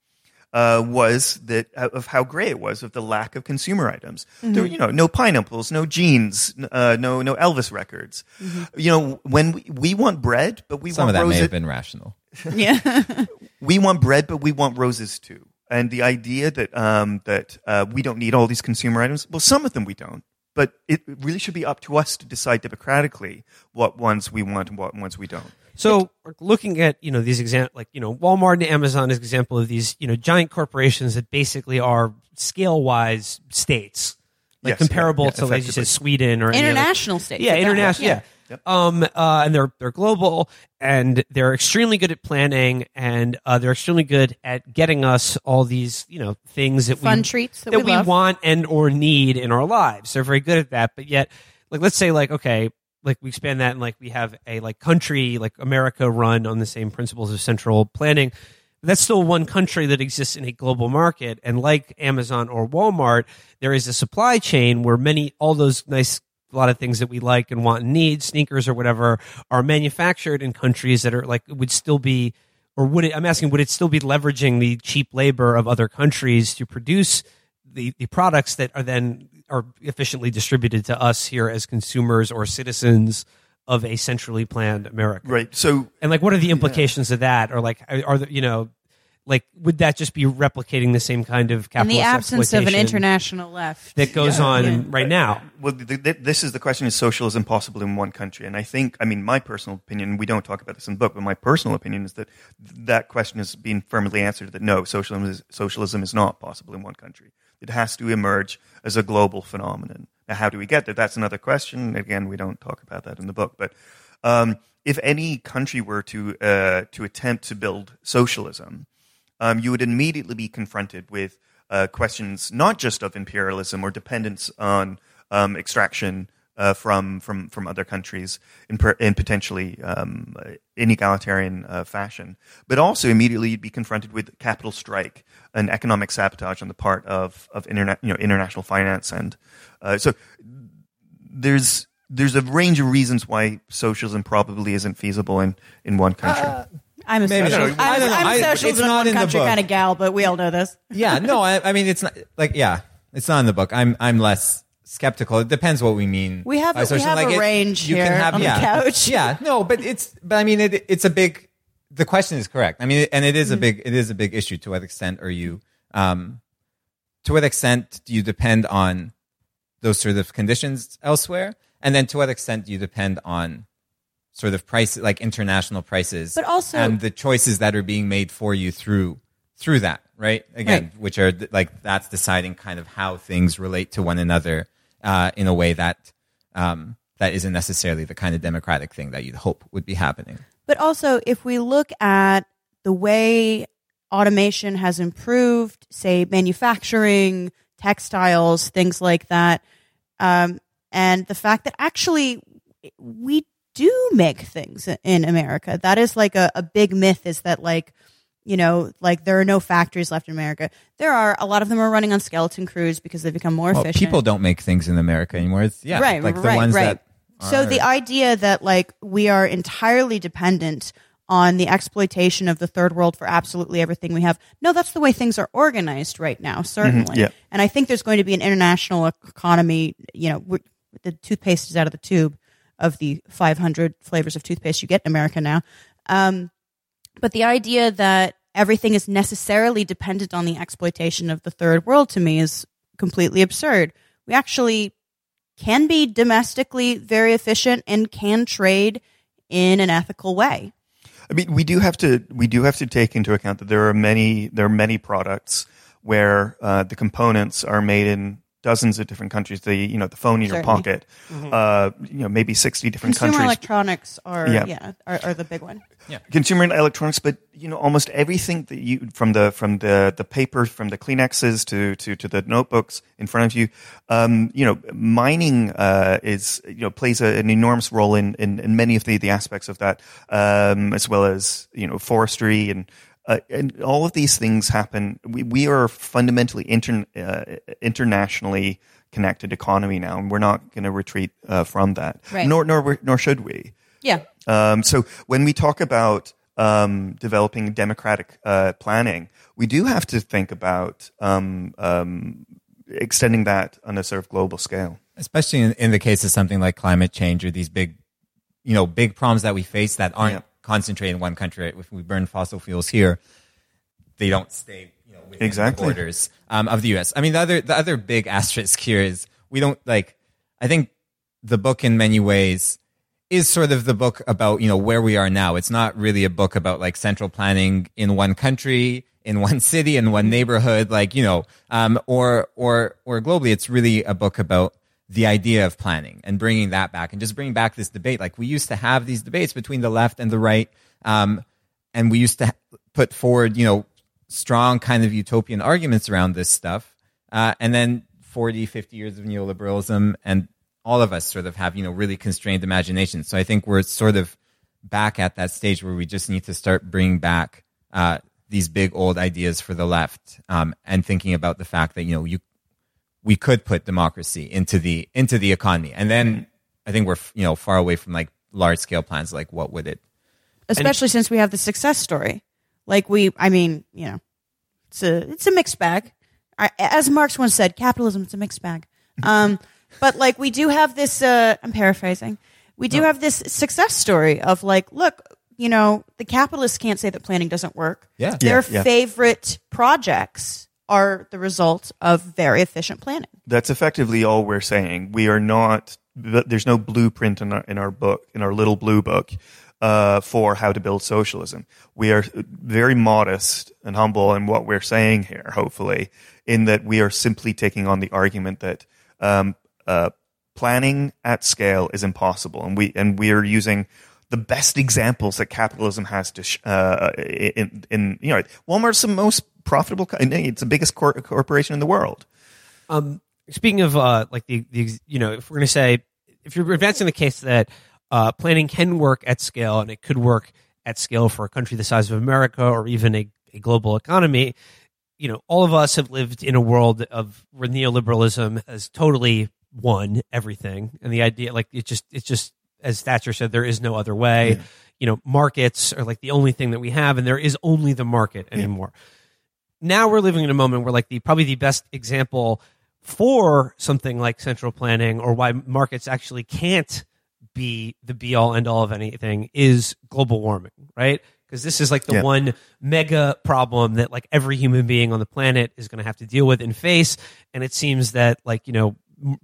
uh, was that uh, of how gray it was of the lack of consumer items. Mm-hmm. There, were, you know, no pineapples, no jeans, uh, no no Elvis records. Mm-hmm. You know, when we, we want bread, but we some want of that may have been rational. yeah, [LAUGHS] we want bread, but we want roses too. And the idea that um, that uh, we don't need all these consumer items, well, some of them we don't, but it really should be up to us to decide democratically what ones we want and what ones we don't. So looking at you know these example like you know Walmart and Amazon is an example of these you know giant corporations that basically are scale wise states like Yes, comparable yeah, yeah, to like you said. Sweden or any other- International states. yeah at that. international yeah. Um, uh, and they're they're global, and they're extremely good at planning, and uh, they're extremely good at getting us all these, you know, things that Fun we treats that, that we, love. want and or need in our lives. They're very good at that. But yet, like let's say like okay, like we expand that and like we have a like country like America run on the same principles of central planning. That's still one country that exists in a global market. And like Amazon or Walmart, there is a supply chain where many all those nice a lot of things that we like and want and need, sneakers or whatever, are manufactured in countries that are like would still be or would it I'm asking would it still be leveraging the cheap labor of other countries to produce the, the products that are then are efficiently distributed to us here as consumers or citizens of a centrally planned America. Right. So And like what are the implications of that? Or like are, are the, you know like would that just be replicating the same kind of in the absence of an international left. that goes Yeah. on Yeah. right now? Well, th th this is the question: Is socialism possible in one country? And I think, I mean, my personal opinion. We don't talk about this in the book, but my personal opinion is that that question has been firmly answered. That no, socialism is socialism is not possible in one country. It has to emerge as a global phenomenon. Now, how do we get there? That's another question. Again, we don't talk about that in the book. But um, if any country were to uh, to attempt to build socialism, um, you would immediately be confronted with uh, questions not just of imperialism or dependence on um, extraction uh, from from from other countries in, per, in potentially um, uh, uh, fashion, but also immediately you'd be confronted with capital strike and economic sabotage on the part of of internet you know international finance and uh, so there's there's a range of reasons why socialism probably isn't feasible in, in one country. I'm a Maybe. I I'm, don't know. I'm I- a it's not one in the country book. kind of gal, but we all know this. yeah, no, I, I mean it's not like yeah, it's not in the book. I'm I'm less skeptical. It depends what we mean. We have by we social- have a it- range you can here have- on the yeah, couch. Yeah, no, but it's but I mean it, it's a big. The question is correct. I mean, and it is a big it is a big issue. To what extent are you? Um, to what extent do you depend on those sort of conditions elsewhere, and then to what extent do you depend on sort of price like international prices, But also- and the choices that are being made for you through through that, right? Again, which are like that's deciding kind of how things relate to one another uh, in a way that um, that isn't necessarily the kind of democratic thing that you'd hope would be happening. But also, if we look at the way automation has improved, say manufacturing, textiles, things like that, um, and the fact that actually we do make things in America. That is like a, a big myth is that like, you know, like there are no factories left in America. There are a lot of them are running on skeleton crews because they've become more Well, efficient. people don't make things in America anymore. It's, yeah, right, like the right, ones right. that. so the idea that like we are entirely dependent on the exploitation of the third world for absolutely everything we have. No, that's the way things are organized right now, mm-hmm, certainly. yeah. And I think there's going to be an international economy. You know, the toothpaste is out of the tube of the 500 flavors of toothpaste you get in America now. Um, but the idea that everything is necessarily dependent on the exploitation of the third world to me is completely absurd. We actually can be domestically very efficient and can trade in an ethical way. I mean, we do have to we do have to take into account that there are many there are many products where uh, the components are made in dozens of different countries. The you know the phone in your Certainly. pocket, uh, you know maybe sixty different countries. Consumer countries. electronics are Yeah. yeah, are, are the big one. consumer electronics, but you know almost everything that you from the from the the paper from the Kleenexes to to to the notebooks in front of you, um, you know, mining uh, is you know plays a, an enormous role in, in in many of the the aspects of that, um, as well as you know forestry and. Uh, and all of these things happen. We, we are fundamentally inter, uh, internationally connected economy now, and we're not going to retreat uh, from that. Right. Nor nor nor should we. Yeah. Um, so when we talk about um, developing democratic uh, planning, we do have to think about um, um, extending that on a sort of global scale. especially in, in the case of something like climate change or these big, you know, big problems that we face that aren't Yeah. Concentrated in one country. If we burn fossil fuels here, they don't stay, you know, within Exactly. the borders um, of the U.S. I mean, the other the other big asterisk here is we don't like. I think the book in many ways is sort of the book about you know where we are now. It's not really a book about like central planning in one country, in one city, in one neighborhood, like you know, um, or or or globally. It's really a book about the idea of planning and bringing that back and just bringing back this debate. Like we used to have these debates between the left and the right, um, and we used to put forward you know strong kind of utopian arguments around this stuff, uh, and then 40, 50 years of neoliberalism and all of us sort of have, you know, really constrained imaginations. So I think we're sort of back at that stage where we just need to start bringing back uh, these big old ideas for the left um, and thinking about the fact that you know you we could put democracy into the into the economy, and then I think we're you know far away from like large scale plans. Like what would it? especially since we have the success story. Like we, I mean, you know, it's a it's a mixed bag. I, as Marx once said, capitalism is a mixed bag. Um, [LAUGHS] but like we do have this. Uh, I'm paraphrasing. We do have this success story of like, look, you know, the capitalists can't say that planning doesn't work. Yeah. Their Yeah, yeah. favorite projects are the result of very efficient planning. That's effectively all we're saying. We are not. There's no blueprint in our in our book, in our little blue book, uh, for how to build socialism. We are very modest and humble in what we're saying here. Hopefully, in that we are simply taking on the argument that um, uh, planning at scale is impossible, and we and we are using the best examples that capitalism has to sh- uh, in, in you know Walmart's the most profitable. co- It's the biggest cor- corporation in the world. Um, speaking of uh, like the, the you know, if we're going to say if you're advancing the case that uh, planning can work at scale and it could work at scale for a country the size of America or even a, a global economy, you know, all of us have lived in a world of where neoliberalism has totally won everything, and the idea like it just it's just as Thatcher said, there is no other way. You know, markets are like the only thing that we have, and there is only the market anymore now we're living in a moment where like the probably the best example for something like central planning or why markets actually can't be the be all end all of anything is global warming, right? Because this is like the Yeah. one mega problem that like every human being on the planet is going to have to deal with and face. And it seems that like, you know,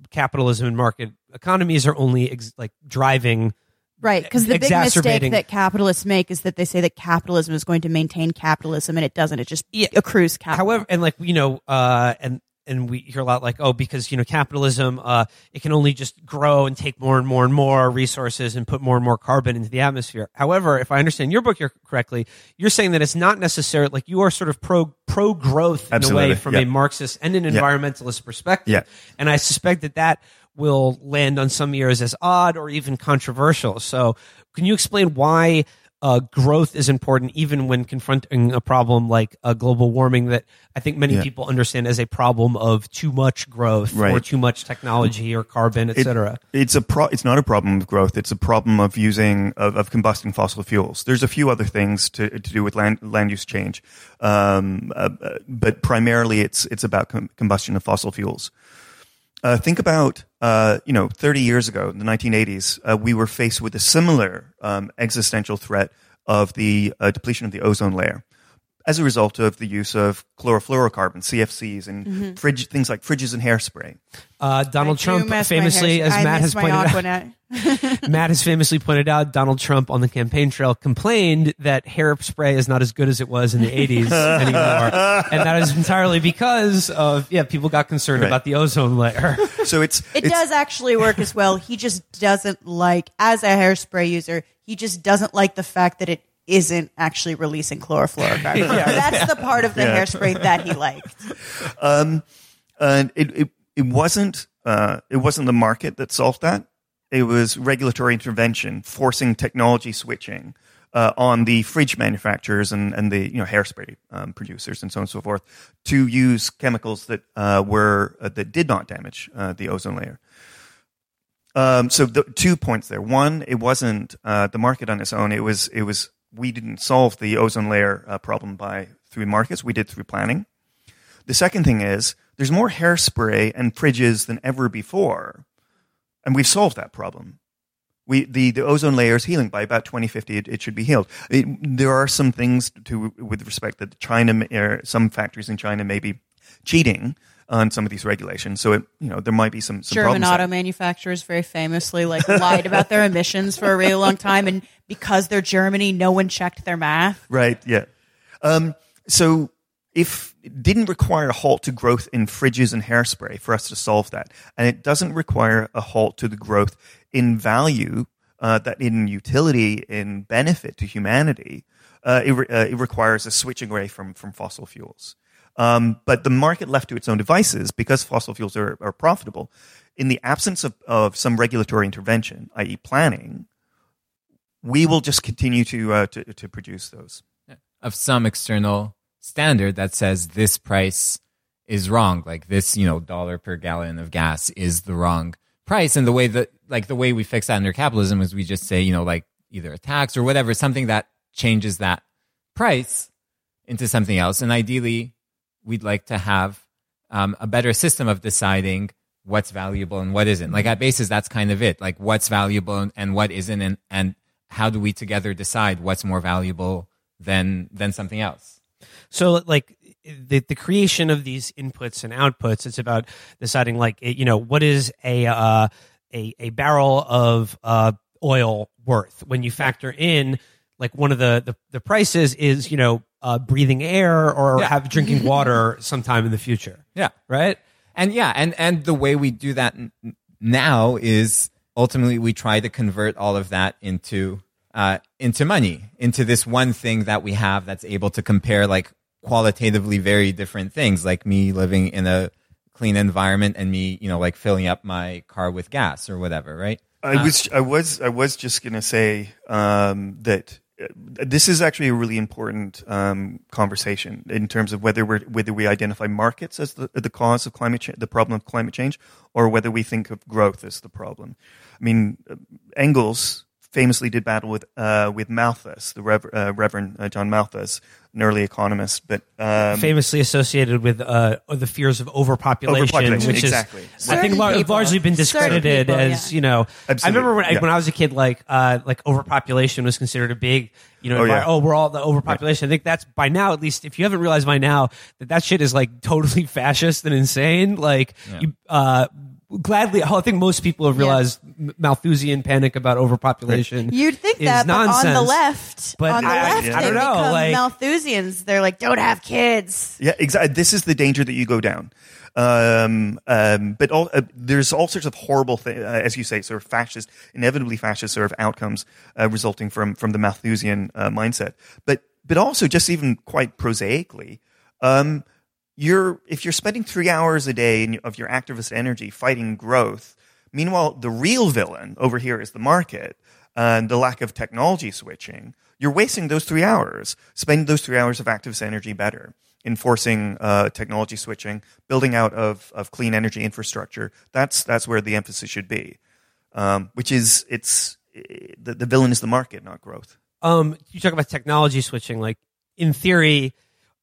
capitalism and market economies are only ex- like driving Right, because the big mistake that capitalists make is that they say that capitalism is going to maintain capitalism, and it doesn't. It just Yeah. accrues capital. However, and like you know, uh, and and we hear a lot like, oh, because you know, capitalism, uh, it can only just grow and take more and more and more resources and put more and more carbon into the atmosphere. However, if I understand your book here correctly, you're saying that it's not necessarily like you are sort of pro pro growth in a way from yeah. a Marxist and an environmentalist perspective. Yeah. And I suspect that that will land on some ears as odd or even controversial. So, can you explain why uh, growth is important, even when confronting a problem like uh, global warming that I think many Yeah. people understand as a problem of too much growth or too much technology or carbon, It- etc. It's a pro- It's not a problem of growth. It's a problem of using of, of combusting fossil fuels. There's a few other things to to do with land land use change, um, uh, uh, but primarily it's it's about com- combustion of fossil fuels. Uh, think about uh, you know 30 years ago in the 1980s, uh, we were faced with a similar um, existential threat of the uh, depletion of the ozone layer as a result of the use of chlorofluorocarbons, CFCs, and fridge things like fridges and hairspray. Uh, Donald I Trump famously, as I Matt has pointed out, [LAUGHS] [LAUGHS] Matt has famously pointed out, Donald Trump on the campaign trail complained that hairspray is not as good as it was in the [LAUGHS] 80s anymore. And that is entirely because of, yeah, people got concerned Right. about the ozone layer. So it's It it's, does actually work as well. He just doesn't like, as a hairspray user, he just doesn't like the fact that it isn't actually releasing chlorofluorocarbons. [LAUGHS] That's the part of the Yeah. hairspray that he liked. and it, it it wasn't uh, it wasn't the market that solved that. It was regulatory intervention forcing technology switching uh, on the fridge manufacturers and, and the you know hairspray um, producers and so on and so forth to use chemicals that uh, were uh, that did not damage uh, the ozone layer. Um, so the two points there. One, it wasn't uh, the market on its own. It was it was we didn't solve the ozone layer uh, problem by through markets. We did through planning. The second thing is there's more hairspray and fridges than ever before, and we've solved that problem. we the, the ozone layer is healing by about 2050 it, it should be healed it, there are some things to with respect that china some factories in china may be cheating on some of these regulations so it you know there might be some, some German auto there. manufacturers very famously like lied about their emissions for a really long time, and because they're Germany, no one checked their math. right yeah um, so if it didn't require a halt to growth in fridges and hairspray for us to solve that and it doesn't require a halt to the growth in value uh, that in utility in benefit to humanity uh, it, re- uh, it requires a switching away from, from fossil fuels um, but the market left to its own devices because fossil fuels are, are profitable. In the absence of, of some regulatory intervention i.e planning we will just continue to, uh, to, to produce those. Of some external standard that says this price is wrong like this you know dollar per gallon of gas is the wrong price. And the way that like the way we fix that under capitalism is we just say you know like either a tax or whatever something that changes that price into something else. And ideally we'd like to have um, a better system of deciding what's valuable and what isn't. Like at basis that's kind of it. Like what's valuable and, what isn't and, and how do we together decide what's more valuable than than something else? So like the the creation of these inputs and outputs, it's about deciding like you know what is a uh, a a barrel of uh, oil worth? When you factor in like one of the the, the prices is you know uh, breathing air or Yeah. have drinking [LAUGHS] water sometime in the future. Yeah. Right. And yeah, and and the way we do that n- now is ultimately we try to convert all of that into uh, into money, into this one thing that we have that's able to compare like qualitatively very different things, like me living in a clean environment and me, you know, like filling up my car with gas or whatever, right? I was I was I was just gonna say um, that uh, this is actually a really important um, conversation in terms of whether we whether we identify markets as the the cause of climate change, the problem of climate change, or whether we think of growth as the problem. I mean, uh, Engels famously did battle with uh, with Malthus, the Rev- uh, Reverend uh, John Malthus, an early economist, but um, Famously associated with uh, the fears of overpopulation, Overpopulation, which exactly. is I think Certain lar- largely been discredited people, as yeah. you know. I remember when, I, yeah. when I was a kid, like uh, like overpopulation was considered a big you know. Oh, yeah. oh, we're all the overpopulation. I think that's by now at least. If you haven't realized by now that that shit is like totally [LAUGHS] fascist and insane, like you. Uh, Gladly, I think most people have realized M- Malthusian panic about overpopulation. You'd think is that, but on the left, But on the I- left, I they don't know, become like- Malthusians. They're like, don't have kids. Yeah, exactly. This is the danger that you go down. Um, um, but all, uh, there's all sorts of horrible things, uh, as you say, sort of fascist, inevitably fascist sort of outcomes uh, resulting from from the Malthusian uh, mindset. But but also just even quite prosaically, um, you're if you're spending three hours a day of your activist energy fighting growth, meanwhile the real villain over here is the market and the lack of technology switching. You're wasting those three hours. Spend those three hours of activist energy better enforcing uh, technology switching, building out of, of clean energy infrastructure. That's that's where the emphasis should be. Um, which is it's the, the villain is the market, not growth. um, you talk about technology switching. Like in theory,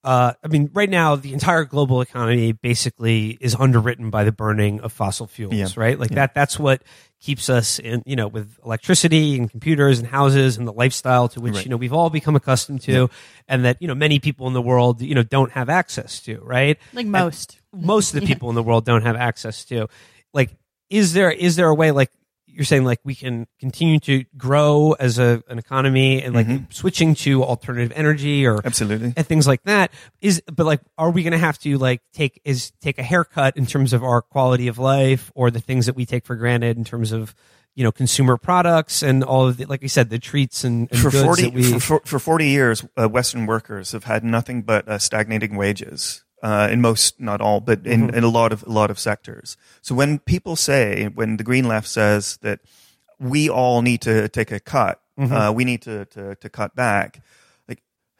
uh, I mean, right now the entire global economy basically is underwritten by the burning of fossil fuels, Yeah. right? Like that. That's what keeps us in, you know, with electricity and computers and houses and the lifestyle to which Right. you know we've all become accustomed to, and that you know many people in the world you know don't have access to, right? Like most. most of the [LAUGHS] people in the world don't have access to. Like, is there is there a way like you're saying like we can continue to grow as a an economy and like switching to alternative energy or Absolutely. and things like that is but like are we going to have to like take is take a haircut in terms of our quality of life or the things that we take for granted in terms of you know consumer products and all of the like I said the treats and, and For goods forty that we for, for, for forty years, uh, Western workers have had nothing but uh, stagnating wages. Uh, in most, not all, but in, in a lot of a lot of sectors. So when people say, when the Green Left says that we all need to take a cut, uh, we need to, to to cut back,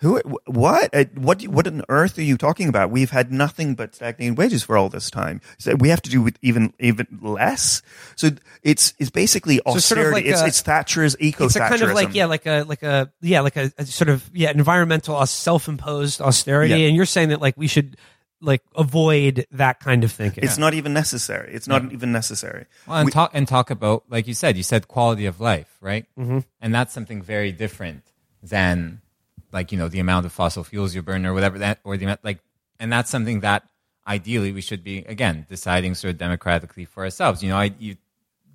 who, what, Uh, what, what on earth are you talking about? We've had nothing but stagnating wages for all this time. So we have to do with even even less. So it's it's basically So sort of austerity. like it's, a- it's Thatcher's eco it's a kind of like yeah like a like a yeah like a, a sort of yeah environmental uh, self-imposed austerity Yeah. and you're saying that like we should like avoid that kind of thinking. It's not even necessary. It's not even necessary. Well, and We- talk and talk about, like you said, you said quality of life, right? Mm-hmm. And that's something very different than, like you know, the amount of fossil fuels you burn or whatever that, or the amount like, and that's something that ideally we should be again deciding sort of democratically for ourselves. You know, I, you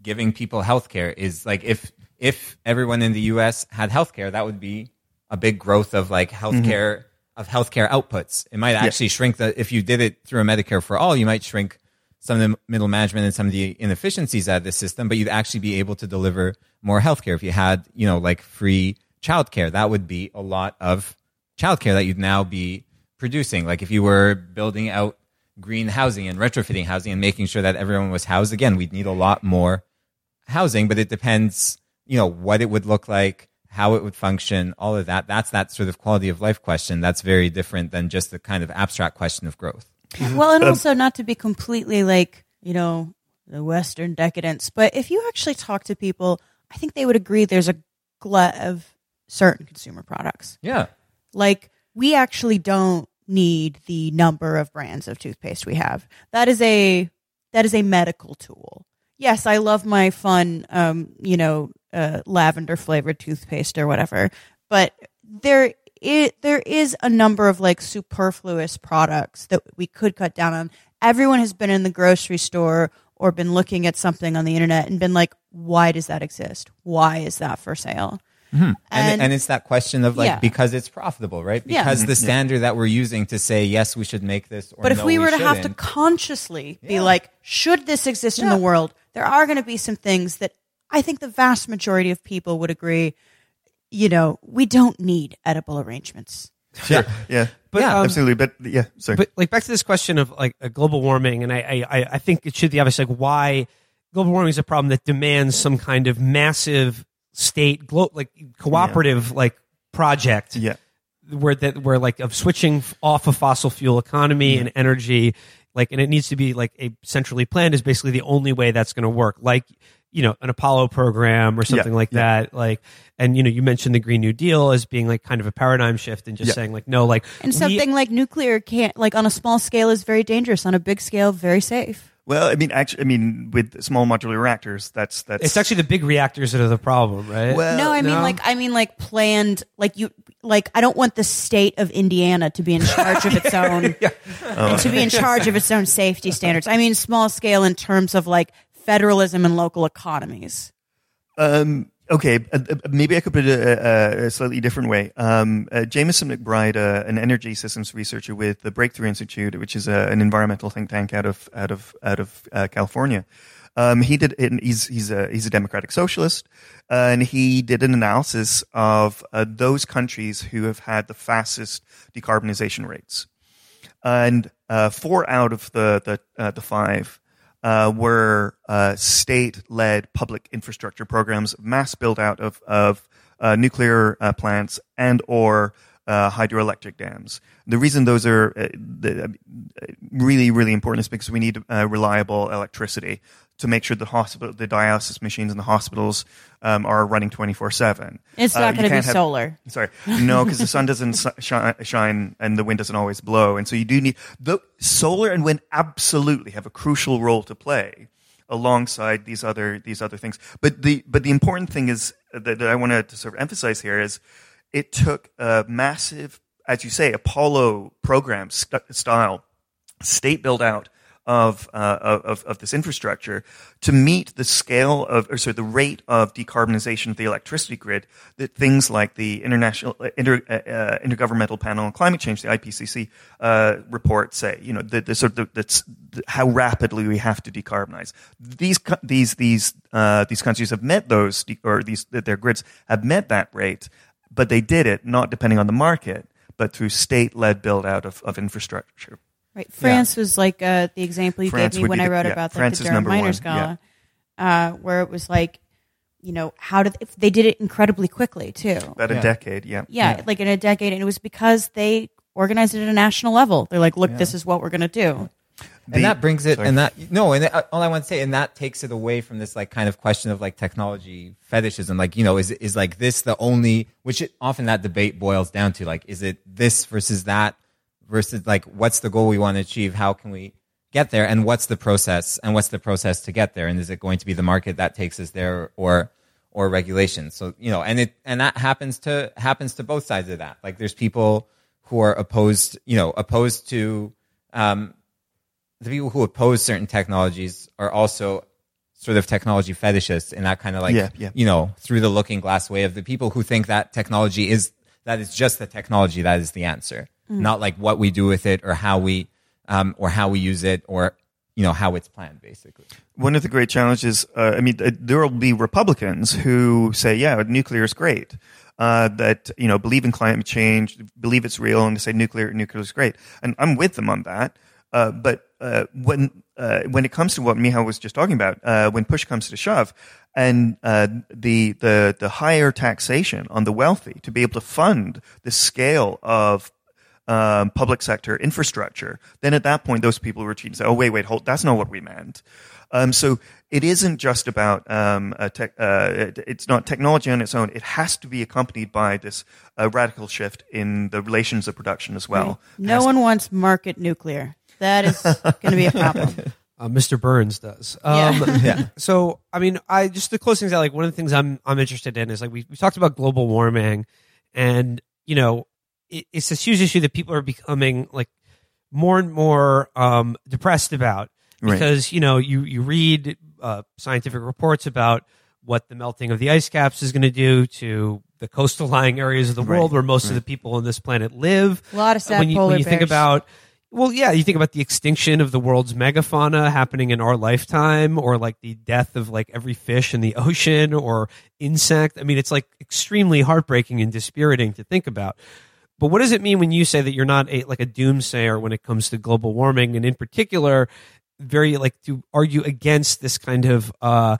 giving people health care is like if if everyone in the U.S. had health care, that would be a big growth of like mm-hmm. healthcare of healthcare outputs. It might actually shrink the if you did it through a Medicare for all, you might shrink some of the middle management and some of the inefficiencies out of the system, but you'd actually be able to deliver more healthcare if you had, you know, like free childcare. That would be a lot of childcare that you'd now be producing. Like if you were building out green housing and retrofitting housing and making sure that everyone was housed, again, we'd need a lot more housing, but it depends, you know, what it would look like, how it would function, all of that. That's that sort of quality of life question. That's very different than just the kind of abstract question of growth. Mm-hmm. Well, and also not to be completely like, you know, the Western decadence, but if you actually talk to people, I think they would agree there's a glut of certain consumer products. Yeah. Like, we actually don't need the number of brands of toothpaste we have. That is a that is a medical tool. Yes, I love my fun, um, you know, uh, lavender flavored toothpaste or whatever, but there it there is a number of like superfluous products that we could cut down on. Everyone has been in the grocery store or been looking at something on the internet and been like, why does that exist? Why is that for sale? Mm-hmm. And, And- and it's that question of like Yeah. because it's profitable, right? Yeah. Because mm-hmm. the standard that we're using to say yes, we should make this. Or But if no, we were to have to shouldn't, consciously be Yeah. like, should this exist in the world? There are going to be some things that I think the vast majority of people would agree. You know, we don't need edible arrangements. [LAUGHS] Sure. Yeah. But, yeah, um, absolutely. But yeah, sorry. but like back to this question of like a global warming, and I, I, I think it should be obvious like why global warming is a problem that demands some kind of massive state, glo- like cooperative, like project, yeah. where that where like of switching off a fossil fuel economy and energy, like, and it needs to be like a centrally planned is basically the only way that's going to work. Like, you know, an Apollo program or something like yeah. that. Like, and you know, you mentioned the Green New Deal as being like kind of a paradigm shift and just Yeah. saying like, no, like, And we- something like nuclear can't, like on a small scale, is very dangerous. On a big scale, very safe. Well, I mean, actually, I mean, with small modular reactors, that's that's It's actually the big reactors that are the problem, right? Well, no, I mean no. like I mean like planned like you like I don't want the state of Indiana to be in charge of its [LAUGHS] own Oh. to be in oh. charge of its own safety standards. I mean small scale in terms of like federalism and local economies. Um, okay, uh, uh, maybe I could put it a, a, a slightly different way. Um, uh, Jameson McBride, uh, an energy systems researcher with the Breakthrough Institute, which is uh, an environmental think tank out of out of out of uh, California. Um, he did. He's he's a he's a democratic socialist, uh, and he did an analysis of uh, those countries who have had the fastest decarbonization rates, and uh, four out of the the uh, the five uh, were uh, state-led public infrastructure programs, mass build-out of of uh, nuclear uh, plants and or uh, hydroelectric dams. The reason those are uh, the, really really important is because we need reliable electricity to make sure the hospital, the dialysis machines in the hospitals um, are running twenty four seven. It's not going to be solar. Sorry, no, because the sun doesn't [LAUGHS] shine, shine and the wind doesn't always blow, and so you do need the solar and wind absolutely have a crucial role to play alongside these other these other things. But the but the important thing is that, that I want to sort of emphasize here is it took a massive, as you say, Apollo program st- style state build out of, uh, of of this infrastructure to meet the scale of, or sorry, the rate of decarbonization of the electricity grid that things like the international uh, inter, uh, uh, intergovernmental panel on climate change, the IPCC uh, report, say. You know, the, the sort of that's how rapidly we have to decarbonize. These these these uh, these countries have met those, or these their grids have met that rate, but they did it not depending on the market, but through state led build out of, of infrastructure. Right. France was like uh, the example you France gave me when I wrote yeah, about France the, is the Durham number Miners one, Gala, uh, where it was like, you know, how did if they did it incredibly quickly too. About Yeah. a decade, yeah. Yeah, like in a decade, and it was because they organized it at a national level. They're like, look, this is what we're going to do. The- and that brings it, sorry. and that no, and uh, all I want to say, and that takes it away from this like kind of question of like technology fetishism. Like you know, is is like this the only? Which it, often that debate boils down to like, is it this versus that versus like what's the goal we want to achieve? How can we get there? And what's the process? And what's the process to get there? And is it going to be the market that takes us there or or regulation? So you know, and it and that happens to happens to both sides of that. Like there's people who are opposed, you know, opposed to um, the people who oppose certain technologies are also sort of technology fetishists in that kind of like Yeah, yeah. you know through the looking glass way of the people who think that technology is that is just the technology that is the answer not like what we do with it or how we um, or how we use it or you know how it's planned basically One of the great challenges, uh, I mean, uh, there will be Republicans who say, yeah, nuclear is great. Uh, that you know believe in climate change, believe it's real, and say nuclear nuclear is great, and I'm with them on that. Uh, but uh, when uh, when it comes to what Michal was just talking about, uh, when push comes to shove, and uh, the the the higher taxation on the wealthy to be able to fund the scale of um, public sector infrastructure, then at that point, those people retreat and say, "Oh, wait, wait, hold. That's not what we meant." Um, so it isn't just about um, a tech, uh, it, it's not technology on its own. It has to be accompanied by this uh, radical shift in the relations of production as well. No one wants market nuclear. That is going to be a problem. [LAUGHS] Uh, Mr. Burns does. Um, [LAUGHS] So, I mean, I just to close things out, like one of the things I'm I'm interested in is like we we talked about global warming, and you know, it, it's this huge issue that people are becoming like more and more um, depressed about Right. because you know you you read uh, scientific reports about what the melting of the ice caps is going to do to the coastal [LAUGHS] lying areas of the world where most of the people on this planet live. A lot of sad when you, polar when you think about well yeah you think about the extinction of the world's megafauna happening in our lifetime or like the death of like every fish in the [LAUGHS] ocean or insect. I mean it's like extremely heartbreaking and dispiriting to think about but what does it mean when you say that you're not a like a doomsayer when it comes to global warming and in particular very like to argue against this kind of uh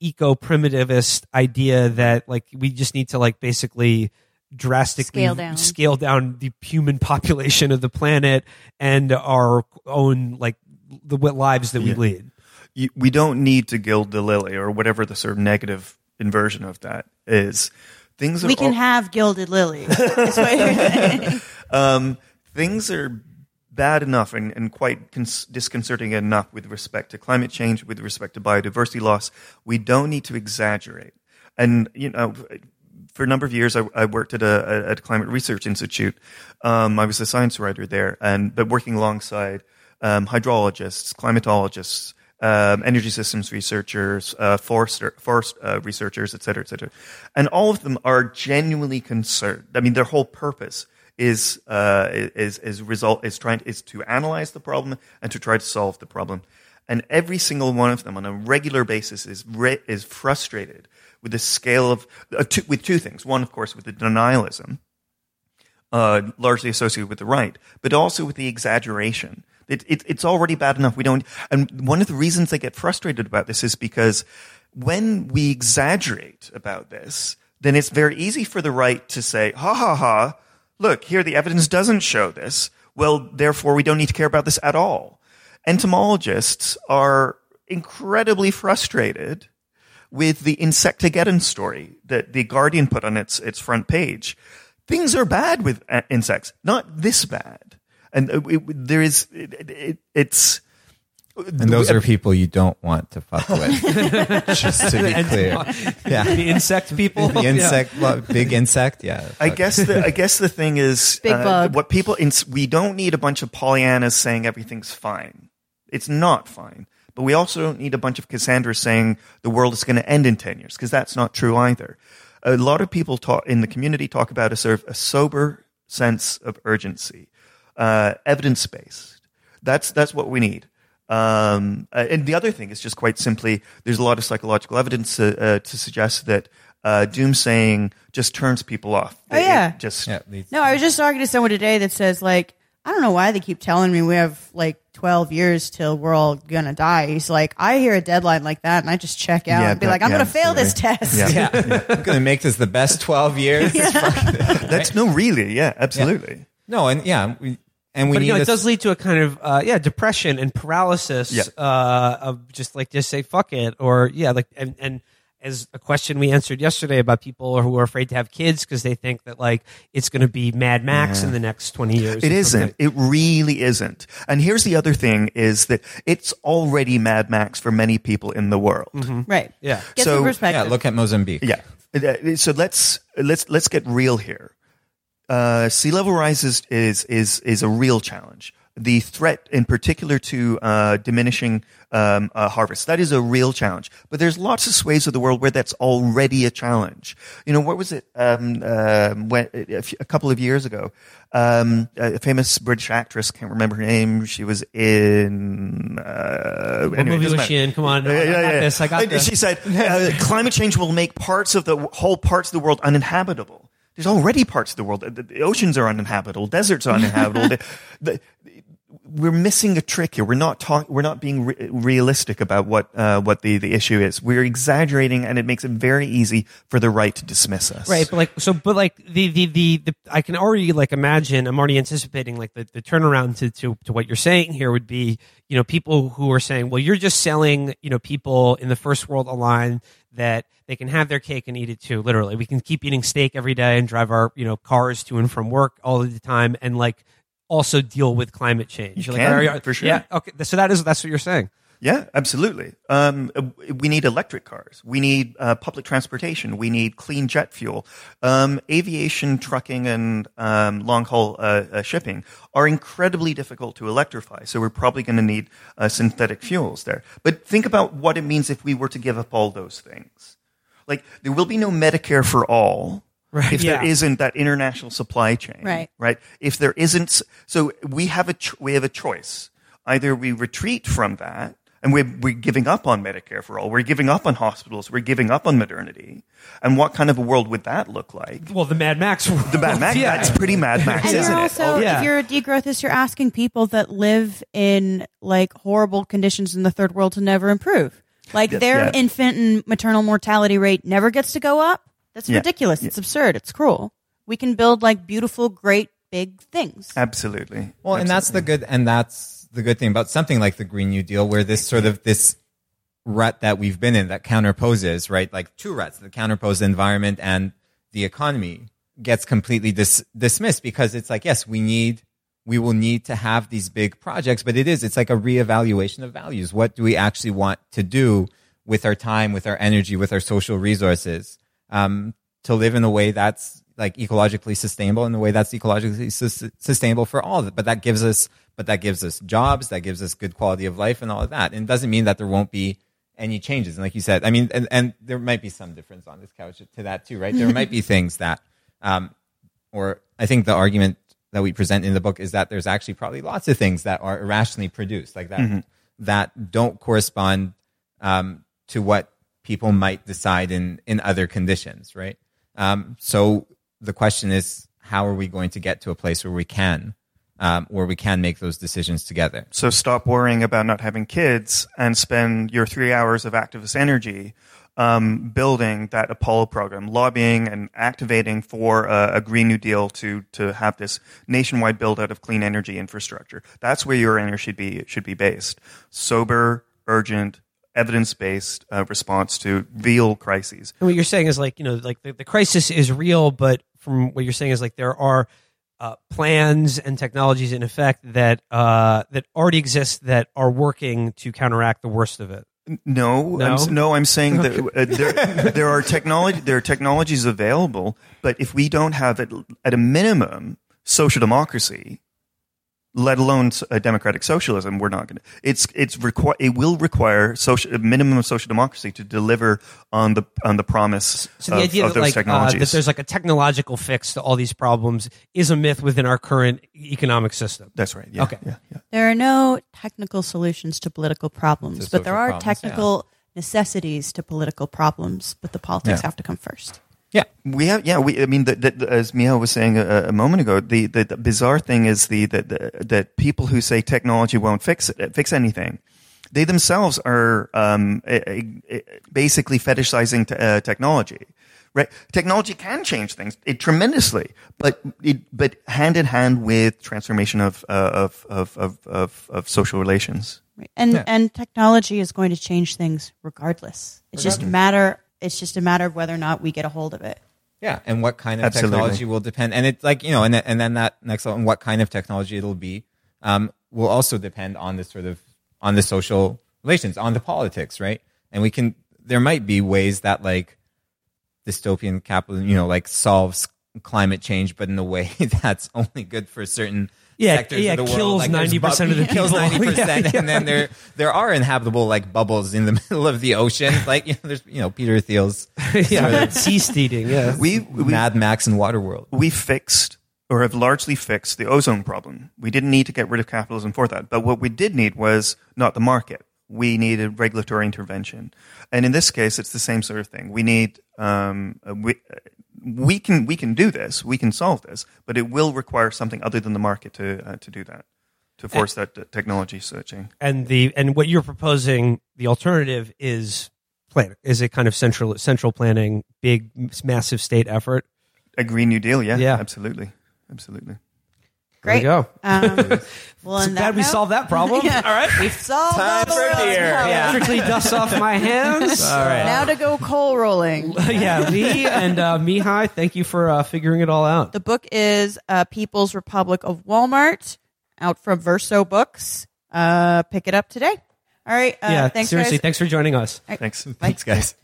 eco primitivist idea that like we just need to like basically drastically Scale down. scale down the human [LAUGHS] population of the planet and our own like the what lives that we Yeah. lead. you, we don't need to gild the lily or whatever the sort of negative inversion of that is. Things are We can have gilded lilies. [LAUGHS] That's what you're saying. [LAUGHS] um, things are bad enough and, and quite cons- disconcerting enough with respect to climate change, with respect to biodiversity loss. We don't need to exaggerate. And you know, for a number of years, I, I worked at a at a climate research institute. Um, I was a science writer there, and but working alongside um, hydrologists, climatologists. Um, energy systems researchers, uh, forest, forest uh, researchers, et cetera, et cetera. And all of them are genuinely concerned. I mean, their whole purpose is uh, is is result is trying is to analyze the problem and to try to solve the problem. And every single one of them, on a regular basis, is re- is frustrated with the scale of uh, two, with two things. One, of course, with the denialism, uh, largely associated with the right, but also with the exaggeration. It, it, it's already bad enough. We don't. And one of the reasons they get frustrated about this is because when we exaggerate about this, then it's very easy for the right to say, "Ha ha ha! Look, here the evidence doesn't show this. Well, therefore, we don't need to care about this at all." Entomologists are incredibly frustrated with the Insectageddon story that the Guardian put on its its front page. Things are bad with uh, insects, not this bad, and uh, it, there is it, it, it's. and those are people you don't want to fuck with [LAUGHS] just to be clear [LAUGHS] yeah The insect people, the insect lo- big insect yeah I fuck. guess the I guess the thing is [LAUGHS] Big uh, bug. what people ins- we don't need a bunch of Pollyannas saying everything's fine. It's not fine. But we also don't need a bunch of Cassandras saying the world is going to end in 10 years because that's not true either. A lot of people talk in the community talk about a sort of a sober sense of urgency, uh, evidence based. That's that's what we need. Um, uh, and the other thing is just quite simply, there's a lot of psychological evidence uh, uh, to suggest that uh, doomsaying just turns people off. Oh, It- it yeah. just yeah leads- No, I was just talking to someone today that says like, I don't know why they keep telling me we have like 12 years till we're all gonna die. He's like, I hear a deadline like that and I just check out Yeah, and be that- like, I'm yeah, gonna fail this test. Yeah. yeah [LAUGHS] i'm gonna make this the best 12 years [LAUGHS] That's no, really, yeah, absolutely. No and yeah we and we but need you know, it this- does lead to a kind of uh, yeah depression and paralysis Yeah. uh, of just like just say fuck it or yeah like and and as a question we answered yesterday about people who are afraid to have kids because they think that like it's going to be Mad Max Yeah. in the next 20 years. It or isn't. something. It really isn't. And here's the other thing is that it's already Mad Max for many people in the world. Right. Yeah. Get So- some Yeah, look at Mozambique. Yeah. Uh, So let's let's let's get real here. Uh, sea level rise is, is is is a real challenge. The threat, in particular, to uh, diminishing um, uh, harvest, that is a real challenge. But there's lots of swathes of the world where that's already a challenge. You know, what was it? Um, uh, when, a, few- a couple of years ago, um, a famous British actress, can't remember her name. She was in. Uh, What anyway, movie was she in? Come on. I got this. I got And this. She said uh, climate change will make parts of the whole parts of the world uninhabitable. There's already parts of the world. The, the oceans are uninhabitable. Deserts are uninhabitable. [LAUGHS] the, the, we're missing a trick here. We're not talk, We're not being re- realistic about what uh, what the, the issue is. We're exaggerating, and it makes it very easy for the right to dismiss us. Right, but like so, but like the the the, the I can already like imagine. I'm already anticipating like the, the turnaround to, to to what you're saying here would be, you know, people who are saying, well, you're just selling, you know, people in the first world a line that they can have their cake and eat it too. Literally, we can keep eating steak every day and drive our you know cars to and from work all of the time, and like also deal with climate change. You You're can, you- for sure. Yeah. Okay. So that is that's what you're saying. Yeah, absolutely. Um, we need electric cars. We need uh, public transportation. We need clean jet fuel. Um, aviation, trucking, and um, long haul uh, uh, shipping are incredibly difficult to electrify. So we're probably going to need uh, synthetic fuels there. But think about what it means if we were to give up all those things. Like there will be no Medicare for all. Right, if yeah. there isn't that international supply chain, Right. right? If there isn't, so we have a ch- we have a choice. Either we retreat from that, and we're we're giving up on Medicare for all. We're giving up on hospitals. We're giving up on modernity. And what kind of a world would that look like? Well, the Mad Max. World. The Mad Max. [LAUGHS] Yeah. That's pretty Mad Max, and isn't you're it? also, oh, yeah. if you're a degrowthist, you're asking people that live in like horrible conditions in the third world to never improve. Like their yeah. infant and maternal mortality rate never gets to go up. That's Yeah. ridiculous. It's absurd. It's cruel. We can build like beautiful, great, big things. Absolutely. Well, and that's the good, and that's the good thing about something like the Green New Deal, where this sort of this rut that we've been in that counterposes, right? Like two ruts, the counterpose environment and the economy gets completely dis- dismissed because it's like, yes, we need, we will need to have these big projects, but it is, it's like a reevaluation of values. What do we actually want to do with our time, with our energy, with our social resources, um, to live in a way that's like ecologically sustainable in a way that's ecologically sus- sustainable for all of it. But that gives us, but that gives us jobs, that gives us good quality of life and all of that. And it doesn't mean that there won't be any changes. And like you said, I mean, and, and there might be some difference on this couch to that too, right? There might be [LAUGHS] things that, um, or I think the argument that we present in the book is that there's actually probably lots of things that are irrationally produced, like that, that don't correspond um, to what people might decide in in other conditions, right? Um, so the question is, how are we going to get to a place where we can, um, where we can make those decisions together? So stop worrying about not having kids and spend your three hours of activist energy um, building that Apollo program, lobbying and activating for a, a Green New Deal to to have this nationwide build out of clean energy infrastructure. That's where your energy should be should be based. Sober, urgent, evidence based uh, response to real crises. And what you're saying is like you know like the, the crisis is real, but from what you're saying is like there are uh, plans and technologies in effect that uh, that already exist that are working to counteract the worst of it. No, No? I'm, no, I'm saying that uh, there, there are technology, there are technologies available, but if we don't have it at a minimum social democracy, let alone s- uh, democratic socialism, we're not going to. It's it's requi- It will require social a minimum of social democracy to deliver on the on the promise So the of, idea of that those like uh, that there's like a technological fix to all these problems is a myth within our current economic system. That's right. Yeah, Okay. Yeah. Yeah. There are no technical solutions to political problems, To but there are problems, technical necessities to political problems, but the politics Yeah. have to come first. Yeah, We have, yeah. We, I mean, the, the, as Michal was saying a, a moment ago, the, the, the bizarre thing is the, the, the that people who say technology won't fix it, fix anything, they themselves are um, eh, eh, basically fetishizing t- uh, technology. Right? Technology can change things it, tremendously, but it, but hand in hand with transformation of uh, of, of, of of of social relations. Right. And Yeah. and technology is going to change things regardless. It's just a matter it's just a matter of whether or not we get a hold of it. Yeah, and what kind of Absolutely. technology will depend, and it's like you know, and and then that next level, and what kind of technology it'll be, um, will also depend on the sort of on the social relations, on the politics, right? And we can there might be ways that like dystopian capitalism, you know, like solves climate change, but in a way [LAUGHS] that's only good for certain Yeah, sectors yeah, of the world. kills Like, 90% of the [LAUGHS] kills [LAUGHS] ninety percent, Yeah, yeah. and then there there are inhabitable like bubbles in the [LAUGHS] middle of the ocean. Like you know, there's you know Peter Thiel's yeah, seasteading. Yeah, We, we Mad Max and Waterworld. we fixed or have largely fixed the ozone problem. We didn't need to get rid of capitalism for that. But what we did need was not the market. We needed regulatory intervention. And in this case, it's the same sort of thing. We need, um, uh, we, uh, we can, we can do this. We can solve this, but it will require something other than the market to, uh, to do that, to force that uh, technology switching. and the and what you're proposing, the alternative is plan is a kind of central central planning, big massive state effort. A Green New Deal, yeah, Yeah. absolutely. Absolutely. There you Great. go. Um, [LAUGHS] well, So on glad that we note- solved that [LAUGHS] problem. Yeah. All right. We've solved Time all the for beer. Yeah. Strictly dust off my [LAUGHS] hands. All right. Now to go coal rolling. yeah, Leigh and uh, Michal, thank you for uh, figuring it all out. The book is uh, People's Republic of Walmart, out from Verso Books. Uh, pick it up today. All right. Uh, yeah, thanks, seriously, guys. thanks for joining us. Thanks. Bye. Thanks, guys.